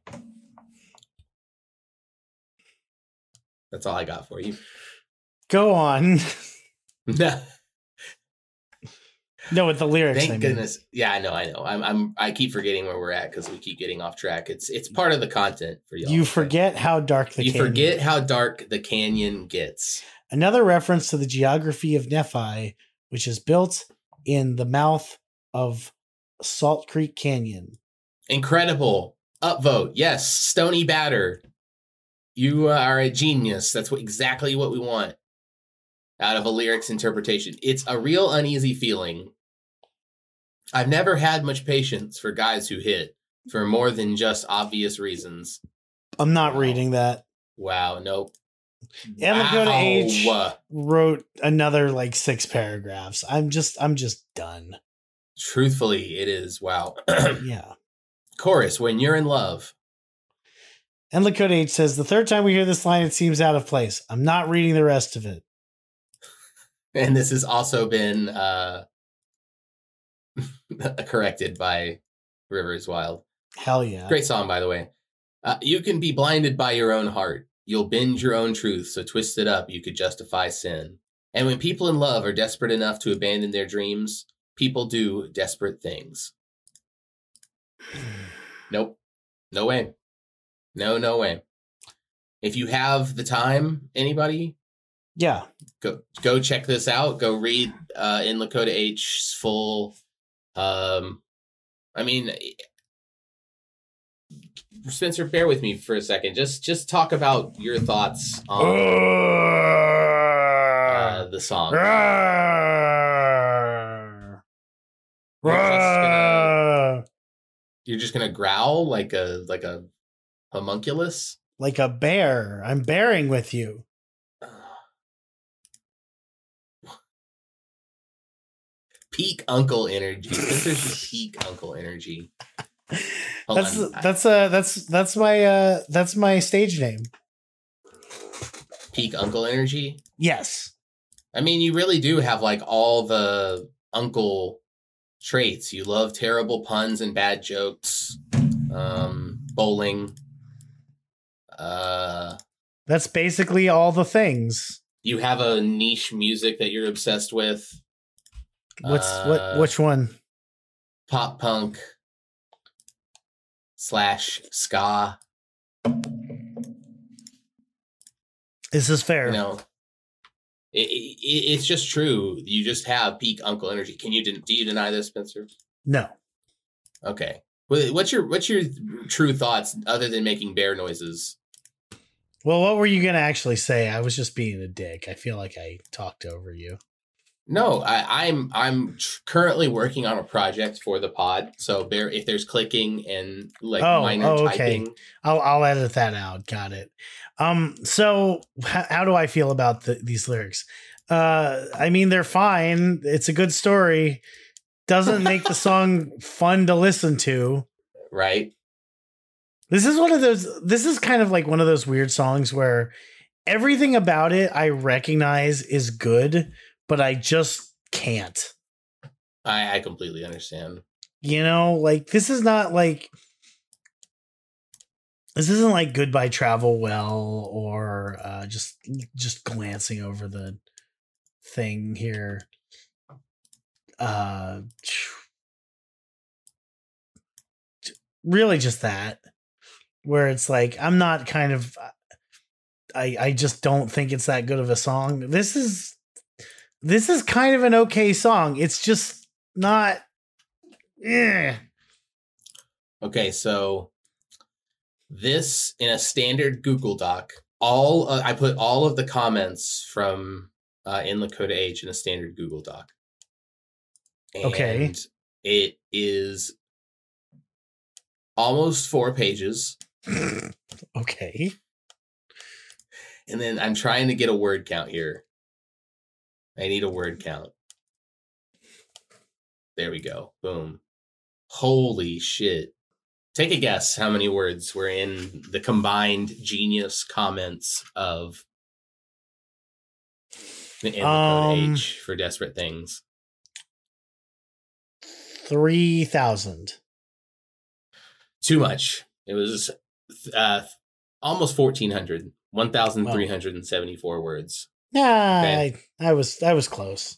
That's all I got for you. Go on. Thank <laughs> <laughs> no, with the lyrics. I mean. goodness. Yeah, I know, I know. I'm I'm I keep forgetting where we're at because we keep getting off track. It's it's part of the content for y'all. You forget how dark the you canyon forget how dark the canyon gets. Another reference to the geography of Nephi, which is built in the mouth of Salt Creek Canyon. Incredible. Upvote. Yes. Stony Batter. You uh, are a genius. That's what exactly what we want out of a lyrics interpretation. It's a real uneasy feeling. I've never had much patience for guys who hit for more than just obvious reasons. I'm not Wow. reading that. Wow, nope. And Lakota Wow. H wrote another like six paragraphs. I'm just I'm just done. Truthfully, it is wow. <clears throat> Yeah. Chorus, when you're in love. N Lakota H says the third time we hear this line, it seems out of place. I'm not reading the rest of it. and this has also been uh <laughs> corrected by Rivers Wild. Hell yeah. Great song, by the way. Uh, you can be blinded by your own heart. You'll bend your own truth, so twist it up, you could justify sin. And when people in love are desperate enough to abandon their dreams, people do desperate things. Nope. No way. No, no way. If you have the time, anybody, Yeah. go go check this out. Go read uh N Lakota H's full um I mean Spencer, bear with me for a second. Just just talk about your thoughts on uh, the song. You're just gonna- You're just gonna growl like a like a homunculus. like a bear. I'm bearing with you. <sighs> Peak uncle energy. Spencer's just peak uncle energy. <laughs> Hold that's on. that's uh that's that's my uh that's my stage name. peak uncle energy. Yes. I mean, you really do have like all the uncle traits. You love terrible puns and bad jokes, um, bowling. Uh, That's basically all the things. you have a niche music that you're obsessed with. What's Uh, what which one? Pop punk slash ska. This is fair. You know, it, it, it's just true. You just have peak uncle energy. Can you do you deny this, Spencer? No. Okay. Wha- What's your what's your true thoughts other than making bear noises? Well, what were you going to actually say? I was just being a dick. I feel like I talked over you. No, I, I'm I'm tr- currently working on a project for the pod. So bear if there's clicking and like Oh, minor oh, okay. typing. I'll I'll edit that out. Got it. Um. So h- how do I feel about the, these lyrics? Uh. I mean, they're fine. It's a good story. Doesn't make the <laughs> song fun to listen to. Right. This is one of those. This is kind of like one of those weird songs where everything about it I recognize is good, but I just can't. I, I completely understand. You know, like this is not like this isn't like goodbye travel well or uh just just glancing over the thing here uh really just that where it's like i'm not kind of i i just don't think it's that good of a song this is this is kind of an okay song it's just not eh. Okay, so this in a standard Google Doc, all uh, I put all of the comments from uh, N Lakota H in a standard Google Doc. Okay. It is almost four pages, <coughs> okay and then I'm trying to get a word count here. I need a word count. There we go. Boom. Holy shit. Take a guess how many words were in the combined genius comments of the code Um, H for desperate things. 3000 Too much. It was uh almost 1400. 1374 words. Yeah, Okay. I, I was I was close.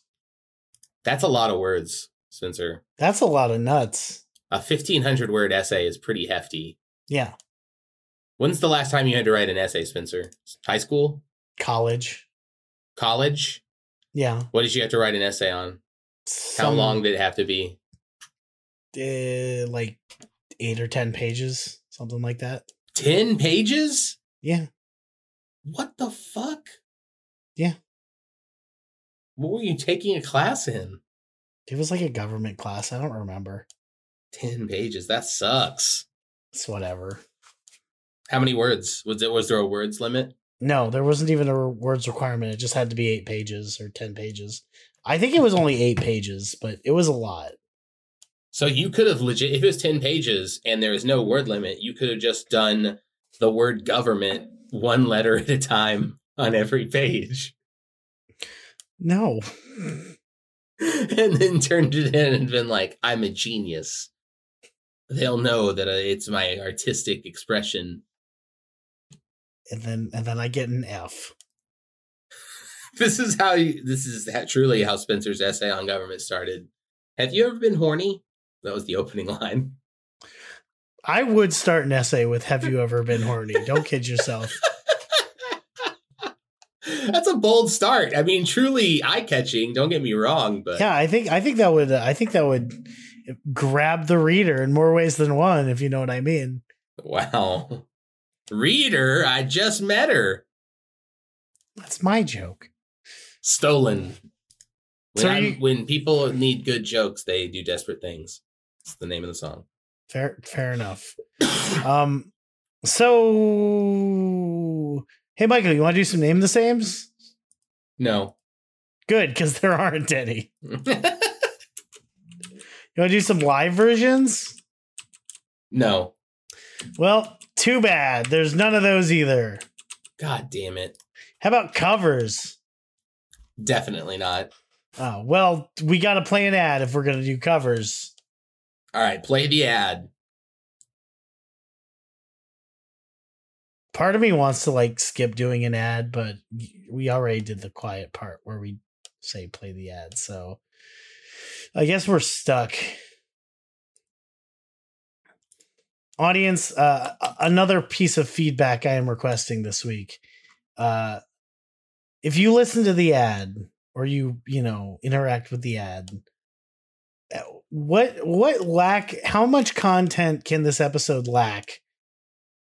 That's a lot of words, Spencer. That's a lot of nuts. A 1500 word essay is pretty hefty. Yeah, When's the last time you had to write an essay, Spencer? High school? college. College? Yeah. What did you have to write an essay on? How long did it have to be? Uh, like eight or ten pages, something like that. 10 pages? Yeah. What the fuck? Yeah. What were you taking a class in? It was like a government class. I don't remember. 10 pages. That sucks. It's whatever. How many words? Was it was there a words limit? No, there wasn't even a words requirement. It just had to be eight pages or ten pages. I think it was only eight pages, but it was a lot. So you could have legit if it was 10 pages and there is no word limit, you could have just done the word government one letter <laughs> at a time on every page. No. and then turned it in and been like, I'm a genius. They'll know that uh, it's my artistic expression. And then and then I get an F. <laughs> This is how you, this is ha- truly how Spencer's essay on government started. Have you ever been horny? That was the opening line. I would start an essay with "Have you ever been horny?" Don't kid yourself. <laughs> That's a bold start. I mean, truly eye catching. Don't get me wrong, but Yeah, I think I think that would I think that would grab the reader in more ways than one, if you know what I mean. wow. Reader, I just met her. That's my joke. Stolen. When, So you- when people need good jokes, they do desperate things. It's the name of the song. Fair fair enough. <coughs> Um so hey Michael, you want to do some name the sames? no. Good, because there aren't any. <laughs> You want to do some live versions? no. Well, too bad. There's none of those either. God damn it. How about covers? Definitely not. Oh, well, we got to play an ad if we're going to do covers. All right, play the ad. Part of me wants to like skip doing an ad, but we already did the quiet part where we say play the ad. So I guess we're stuck. Audience, uh, another piece of feedback I am requesting this week. Uh, if you listen to the ad or you, you know, interact with the ad, uh, what what lack how much content can this episode lack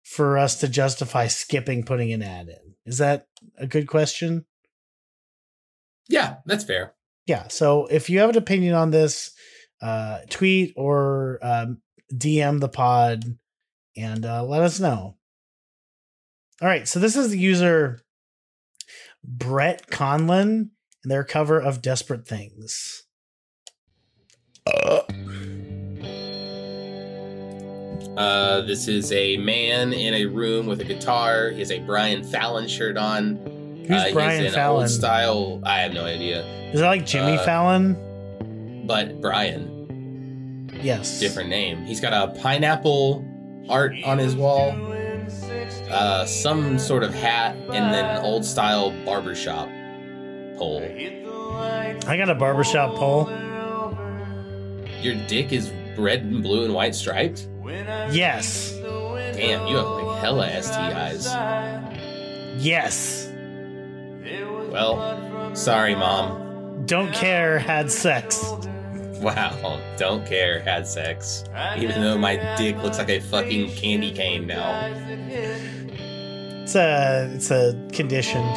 for us to justify skipping putting an ad in? Is that a good question? Yeah, that's fair. Yeah. So if you have an opinion on this, uh, tweet or um, DM the pod and uh, let us know. All right. So this is the user Brett Conlon and their cover of Desperate Things. Uh, this is a man in a room with a guitar. He has a Brian Fallon shirt on. Who's uh, he's Brian in Fallon? Old style. I have no idea. Is that like Jimmy Uh, Fallon? But Brian, Yes. different name. He's got a pineapple art on his wall. uh, some sort of hat and then old style barbershop pole. I got a barbershop pole. Your dick is red and blue and white striped? Yes. Damn, you have like hella STIs. Yes. Well, sorry, mom. Don't care, had sex. Wow, don't care, had sex. Even though my dick looks like a fucking candy cane now. It's a it's a conditioned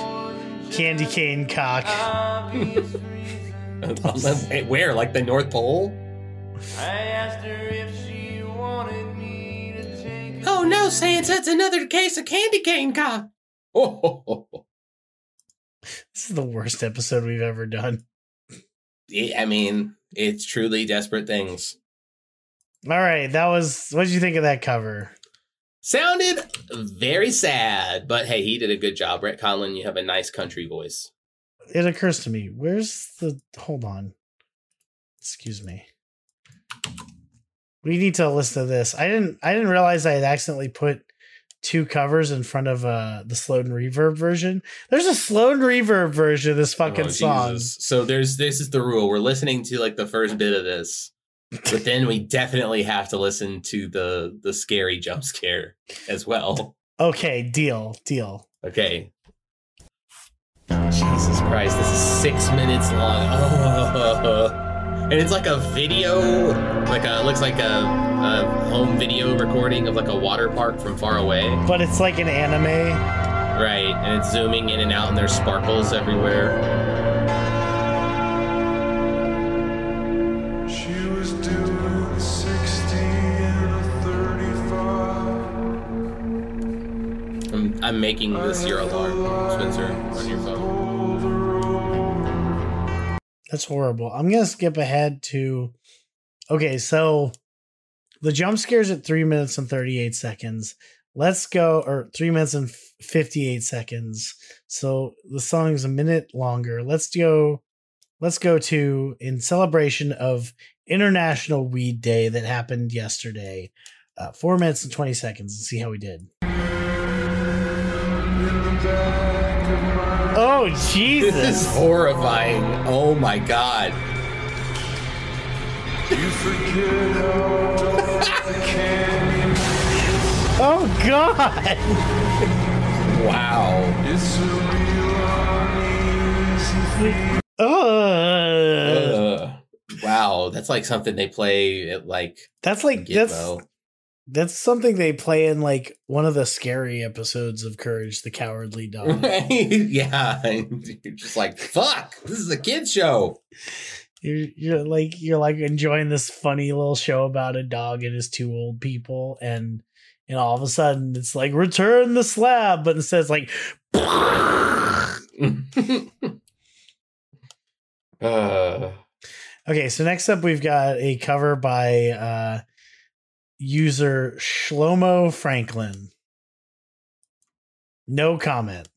candy cane cock. <laughs> <laughs> Where? Like the North Pole? Oh no, Santa, it's another case of candy cane cop. Oh, <laughs> This is the worst episode we've ever done. I mean, it's truly desperate things. All right, that was. What did you think of that cover? Sounded very sad, but hey, he did a good job. Brett Conlon, you have a nice country voice. It occurs to me. Where's the? Hold on. Excuse me. We need to listen to this. I didn't. I didn't realize I had accidentally put two covers in front of uh the slowed reverb version. There's a slowed reverb version of this fucking Oh, song. So there's this is the rule. We're listening to like the first bit of this, but then we definitely have to listen to the the scary jump scare as well. Okay, deal, deal. Okay. Jesus Christ, this is six minutes long. Oh. <laughs> And it's like a video, like a looks like a, a home video recording of like a water park from far away. But it's like an anime. Right, and it's zooming in and out, and there's sparkles everywhere. She was doing 60 and a 35. I'm, I'm making this your alarm, Spencer, on your phone. That's horrible. I'm gonna skip ahead to. Okay, so the jump scares at three minutes and 38 seconds. Let's go, or three minutes and 58 seconds. So the song's a minute longer. Let's go. Let's go to in celebration of International Weed Day that happened yesterday. Uh, four minutes and 20 seconds and see how we did. Oh, This is horrifying. Oh my god. You forget how dark the canyon Oh, God. Wow. It's a real uneasy Ugh. Ugh. Wow, that's like something they play at like That's like that's Gitmo. that's something they play in like one of the scary episodes of Courage the Cowardly <laughs> Dog. yeah, <laughs> you're just like, fuck, this is a kid show. you're you're like you're like enjoying this funny little show about a dog and his two old people, and and all of a sudden it's like return the slab, but instead it's like <laughs> uh, okay. So next up we've got a cover by uh user Shlomo Franklin. No comment.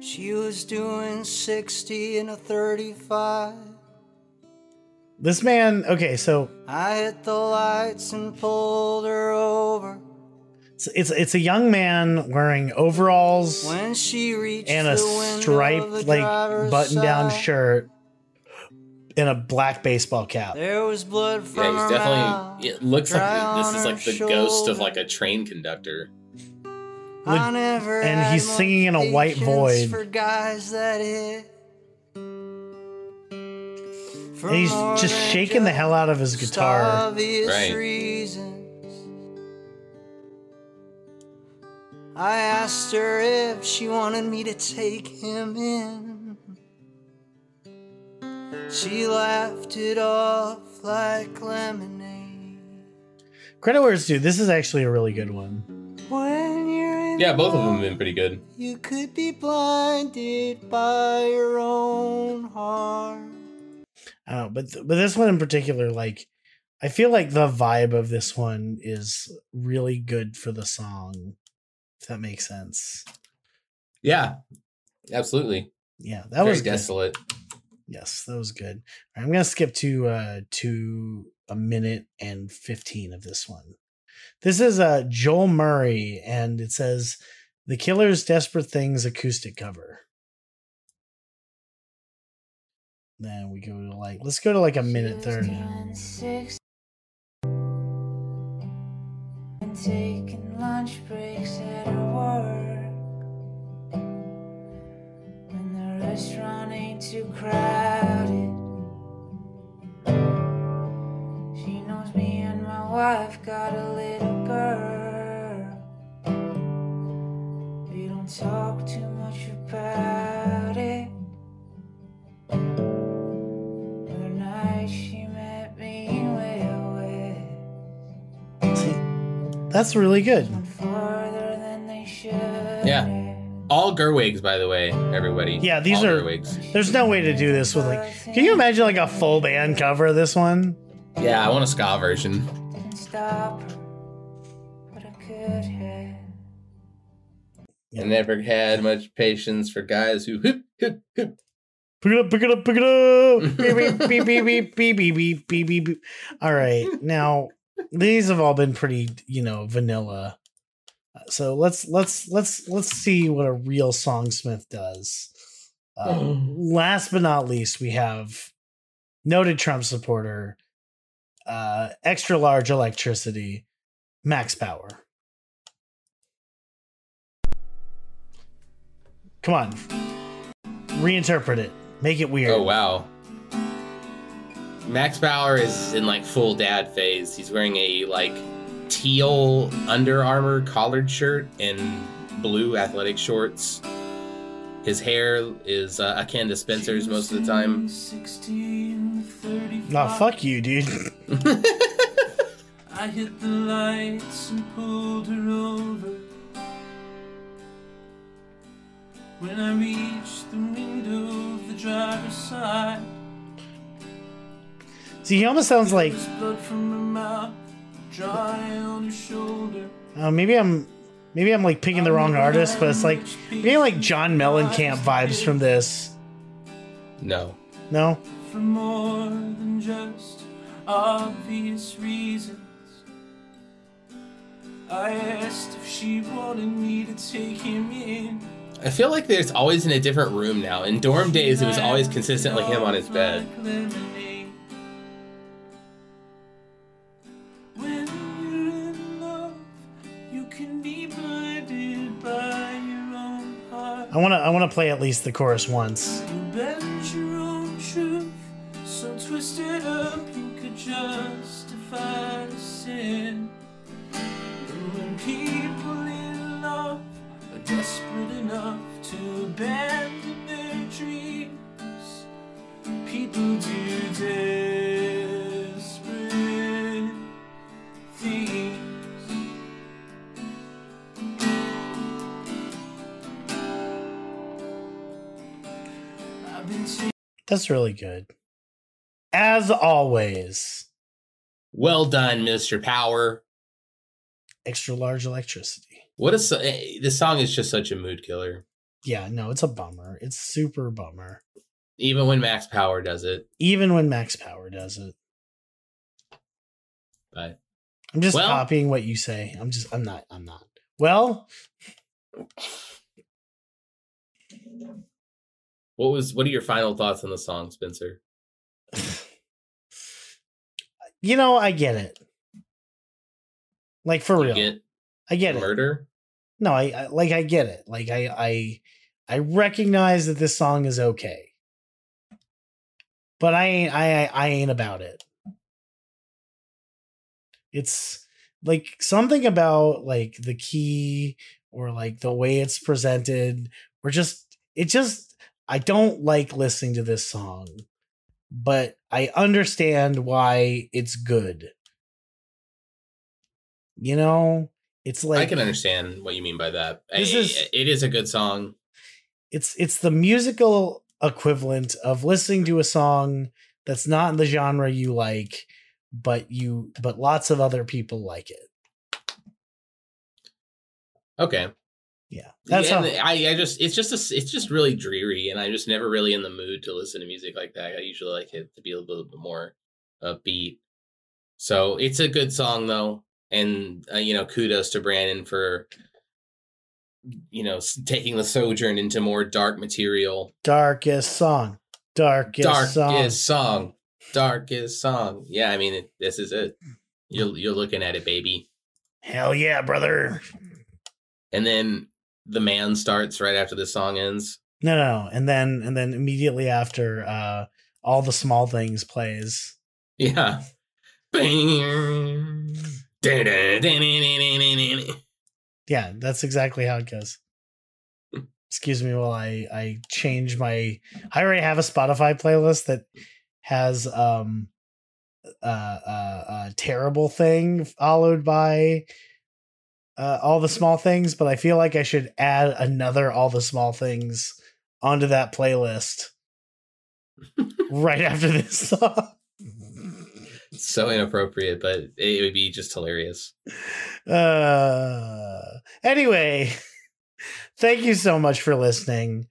She was doing 60 and a 35. This man, okay, so I hit the lights and pulled her over. It's it's, it's a young man wearing overalls When she and a the window of striped like button down side, shirt and a black baseball cap. There was blood from yeah, he's definitely. mouth. It looks like this is like the ghost of like a train conductor. I never and he's singing in a white patience void. For guys that hit. And he's just shaking the hell out of his guitar. Right. reasons. I asked her if she wanted me to take him in. She laughed it off like lemonade. Credit where it's due. This is actually a really good one. When you're in Yeah, both of them have been pretty good. You could be blinded by your own heart. I but th- but this one in particular, like I feel like the vibe of this one is really good for the song. If that makes sense. Yeah, absolutely. Yeah, that Very was good. desolate. Yes, that was good. I'm gonna skip to uh to a minute and fifteen of this one. This is uh Joel Murray, and it says the Killer's Desperate Things acoustic cover. Then we go to like let's go to like a minute thirty. Taking lunch breaks restaurant ain't too crowded. She knows me and my wife got a little girl. We don't talk too much about it. The night she met me way. See, that's really good. Farther than they should. Yeah. All Gerwigs, by the way, everybody. Yeah, these All are- Gerwigs. There's no way to do this with like. Can you imagine like a full band cover of this one? Yeah, I want a ska version. Stop I could have. I never had much patience for guys who hip hip hip. Pick it up, pick it up, pick it up. <laughs> beep, beep, beep, beep, beep, beep, beep, beep, beep, beep. All right. Now, these have all been pretty, you know, vanilla. So let's let's let's let's see what a real songsmith does. Uh, last but not least, we have noted Trump supporter, uh, extra large electricity, Max Power. Come on, reinterpret it, make it weird. Oh wow. Max Power is in like full dad phase. He's wearing a like teal Under Armour collared shirt and blue athletic shorts. His hair is uh, akin to Spencer's most of the time. 16, 35. Nah, fuck you, dude. <laughs> I hit the lights and pulled her over. When I reached the window of the driver's side, See, he almost sounds like there was blood from her mouth, dry on her shoulder. uh, maybe I'm maybe I'm like picking the wrong artist, but it's like maybe like John Mellencamp vibes from this. No. No, For more than just obvious reasons. I asked if she wanted me to take him in. I feel like there's always in a different room now. In dorm days, it was always consistently him on his bed. I want to I want to play at least the chorus once. That's really good. As always, Well done, Mr. Power. extra large electricity. What a eh, this song is just such a mood killer. Yeah, no, it's a bummer. It's super bummer. Even when Max Power does it. Even when Max Power does it. But I'm just Well- copying what you say. I'm just I'm not I'm not. Well, what was what are your final thoughts on the song, Spencer? <sighs> you know, I get it. Like for You real. get I get it. murder? No, I, I like I get it. Like I I I recognize that this song is okay. But I ain't I I ain't about it. It's like something about like the key or like the way it's presented or just it just I don't like listening to this song. But I understand why it's good. You know, it's like I can understand what you mean by that. This I- is- it is a good song. it's it's the musical equivalent of listening to a song that's not in the genre you like but you but lots of other people like it Okay. Yeah, that's Yeah, how. I, I just it's just a, it's just really dreary, and I'm just never really in the mood to listen to music like that. I usually like it to be a little bit more upbeat. So it's a good song though, and uh, you know, kudos to Brandon for you know taking the Sojourn into more dark material. Darkest song. Darkest, darkest song. song. darkest song. Yeah, I mean it, this is it. You're you're looking at it, baby. Hell yeah, brother. And then the man starts right after the song ends. No, no, and then and then immediately after, uh, all the small things plays. Yeah. Bang. Yeah, that's exactly how it goes. Excuse me while I I change my. I already have a Spotify playlist that has um uh uh, uh terrible thing followed by uh all the small things, but I feel like I should add another all the small things onto that playlist <laughs> right after this song. so inappropriate, but it would be just hilarious. Uh anyway, thank you so much for listening.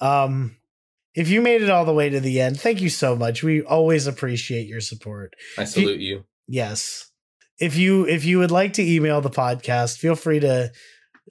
Um if you made it all the way to the end, thank you so much. We always appreciate your support. I salute you. Yes. If you if you would like to email the podcast, feel free to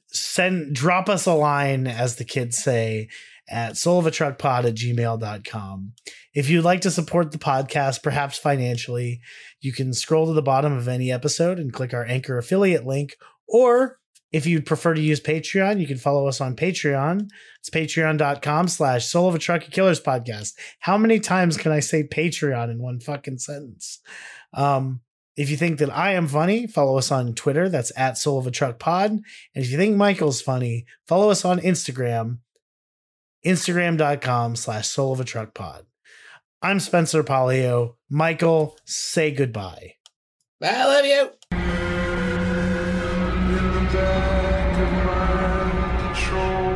send drop us a line, as the kids say, at soulofatruckpod at gmail.com. If you'd like to support the podcast, perhaps financially, you can scroll to the bottom of any episode and click our anchor affiliate link. Or if you'd prefer to use Patreon, you can follow us on Patreon. It's patreon.com slash soul of a trucker killers podcast. How many times can I say Patreon in one fucking sentence? Um, if you think that I am funny, follow us on Twitter. That's at Soul of a Truck Pod. And if you think Michael's funny, follow us on Instagram, Instagram.com slash Soul of a Truck Pod. I'm Spencer Polio. Michael, say goodbye. I love you. In the back of my patrol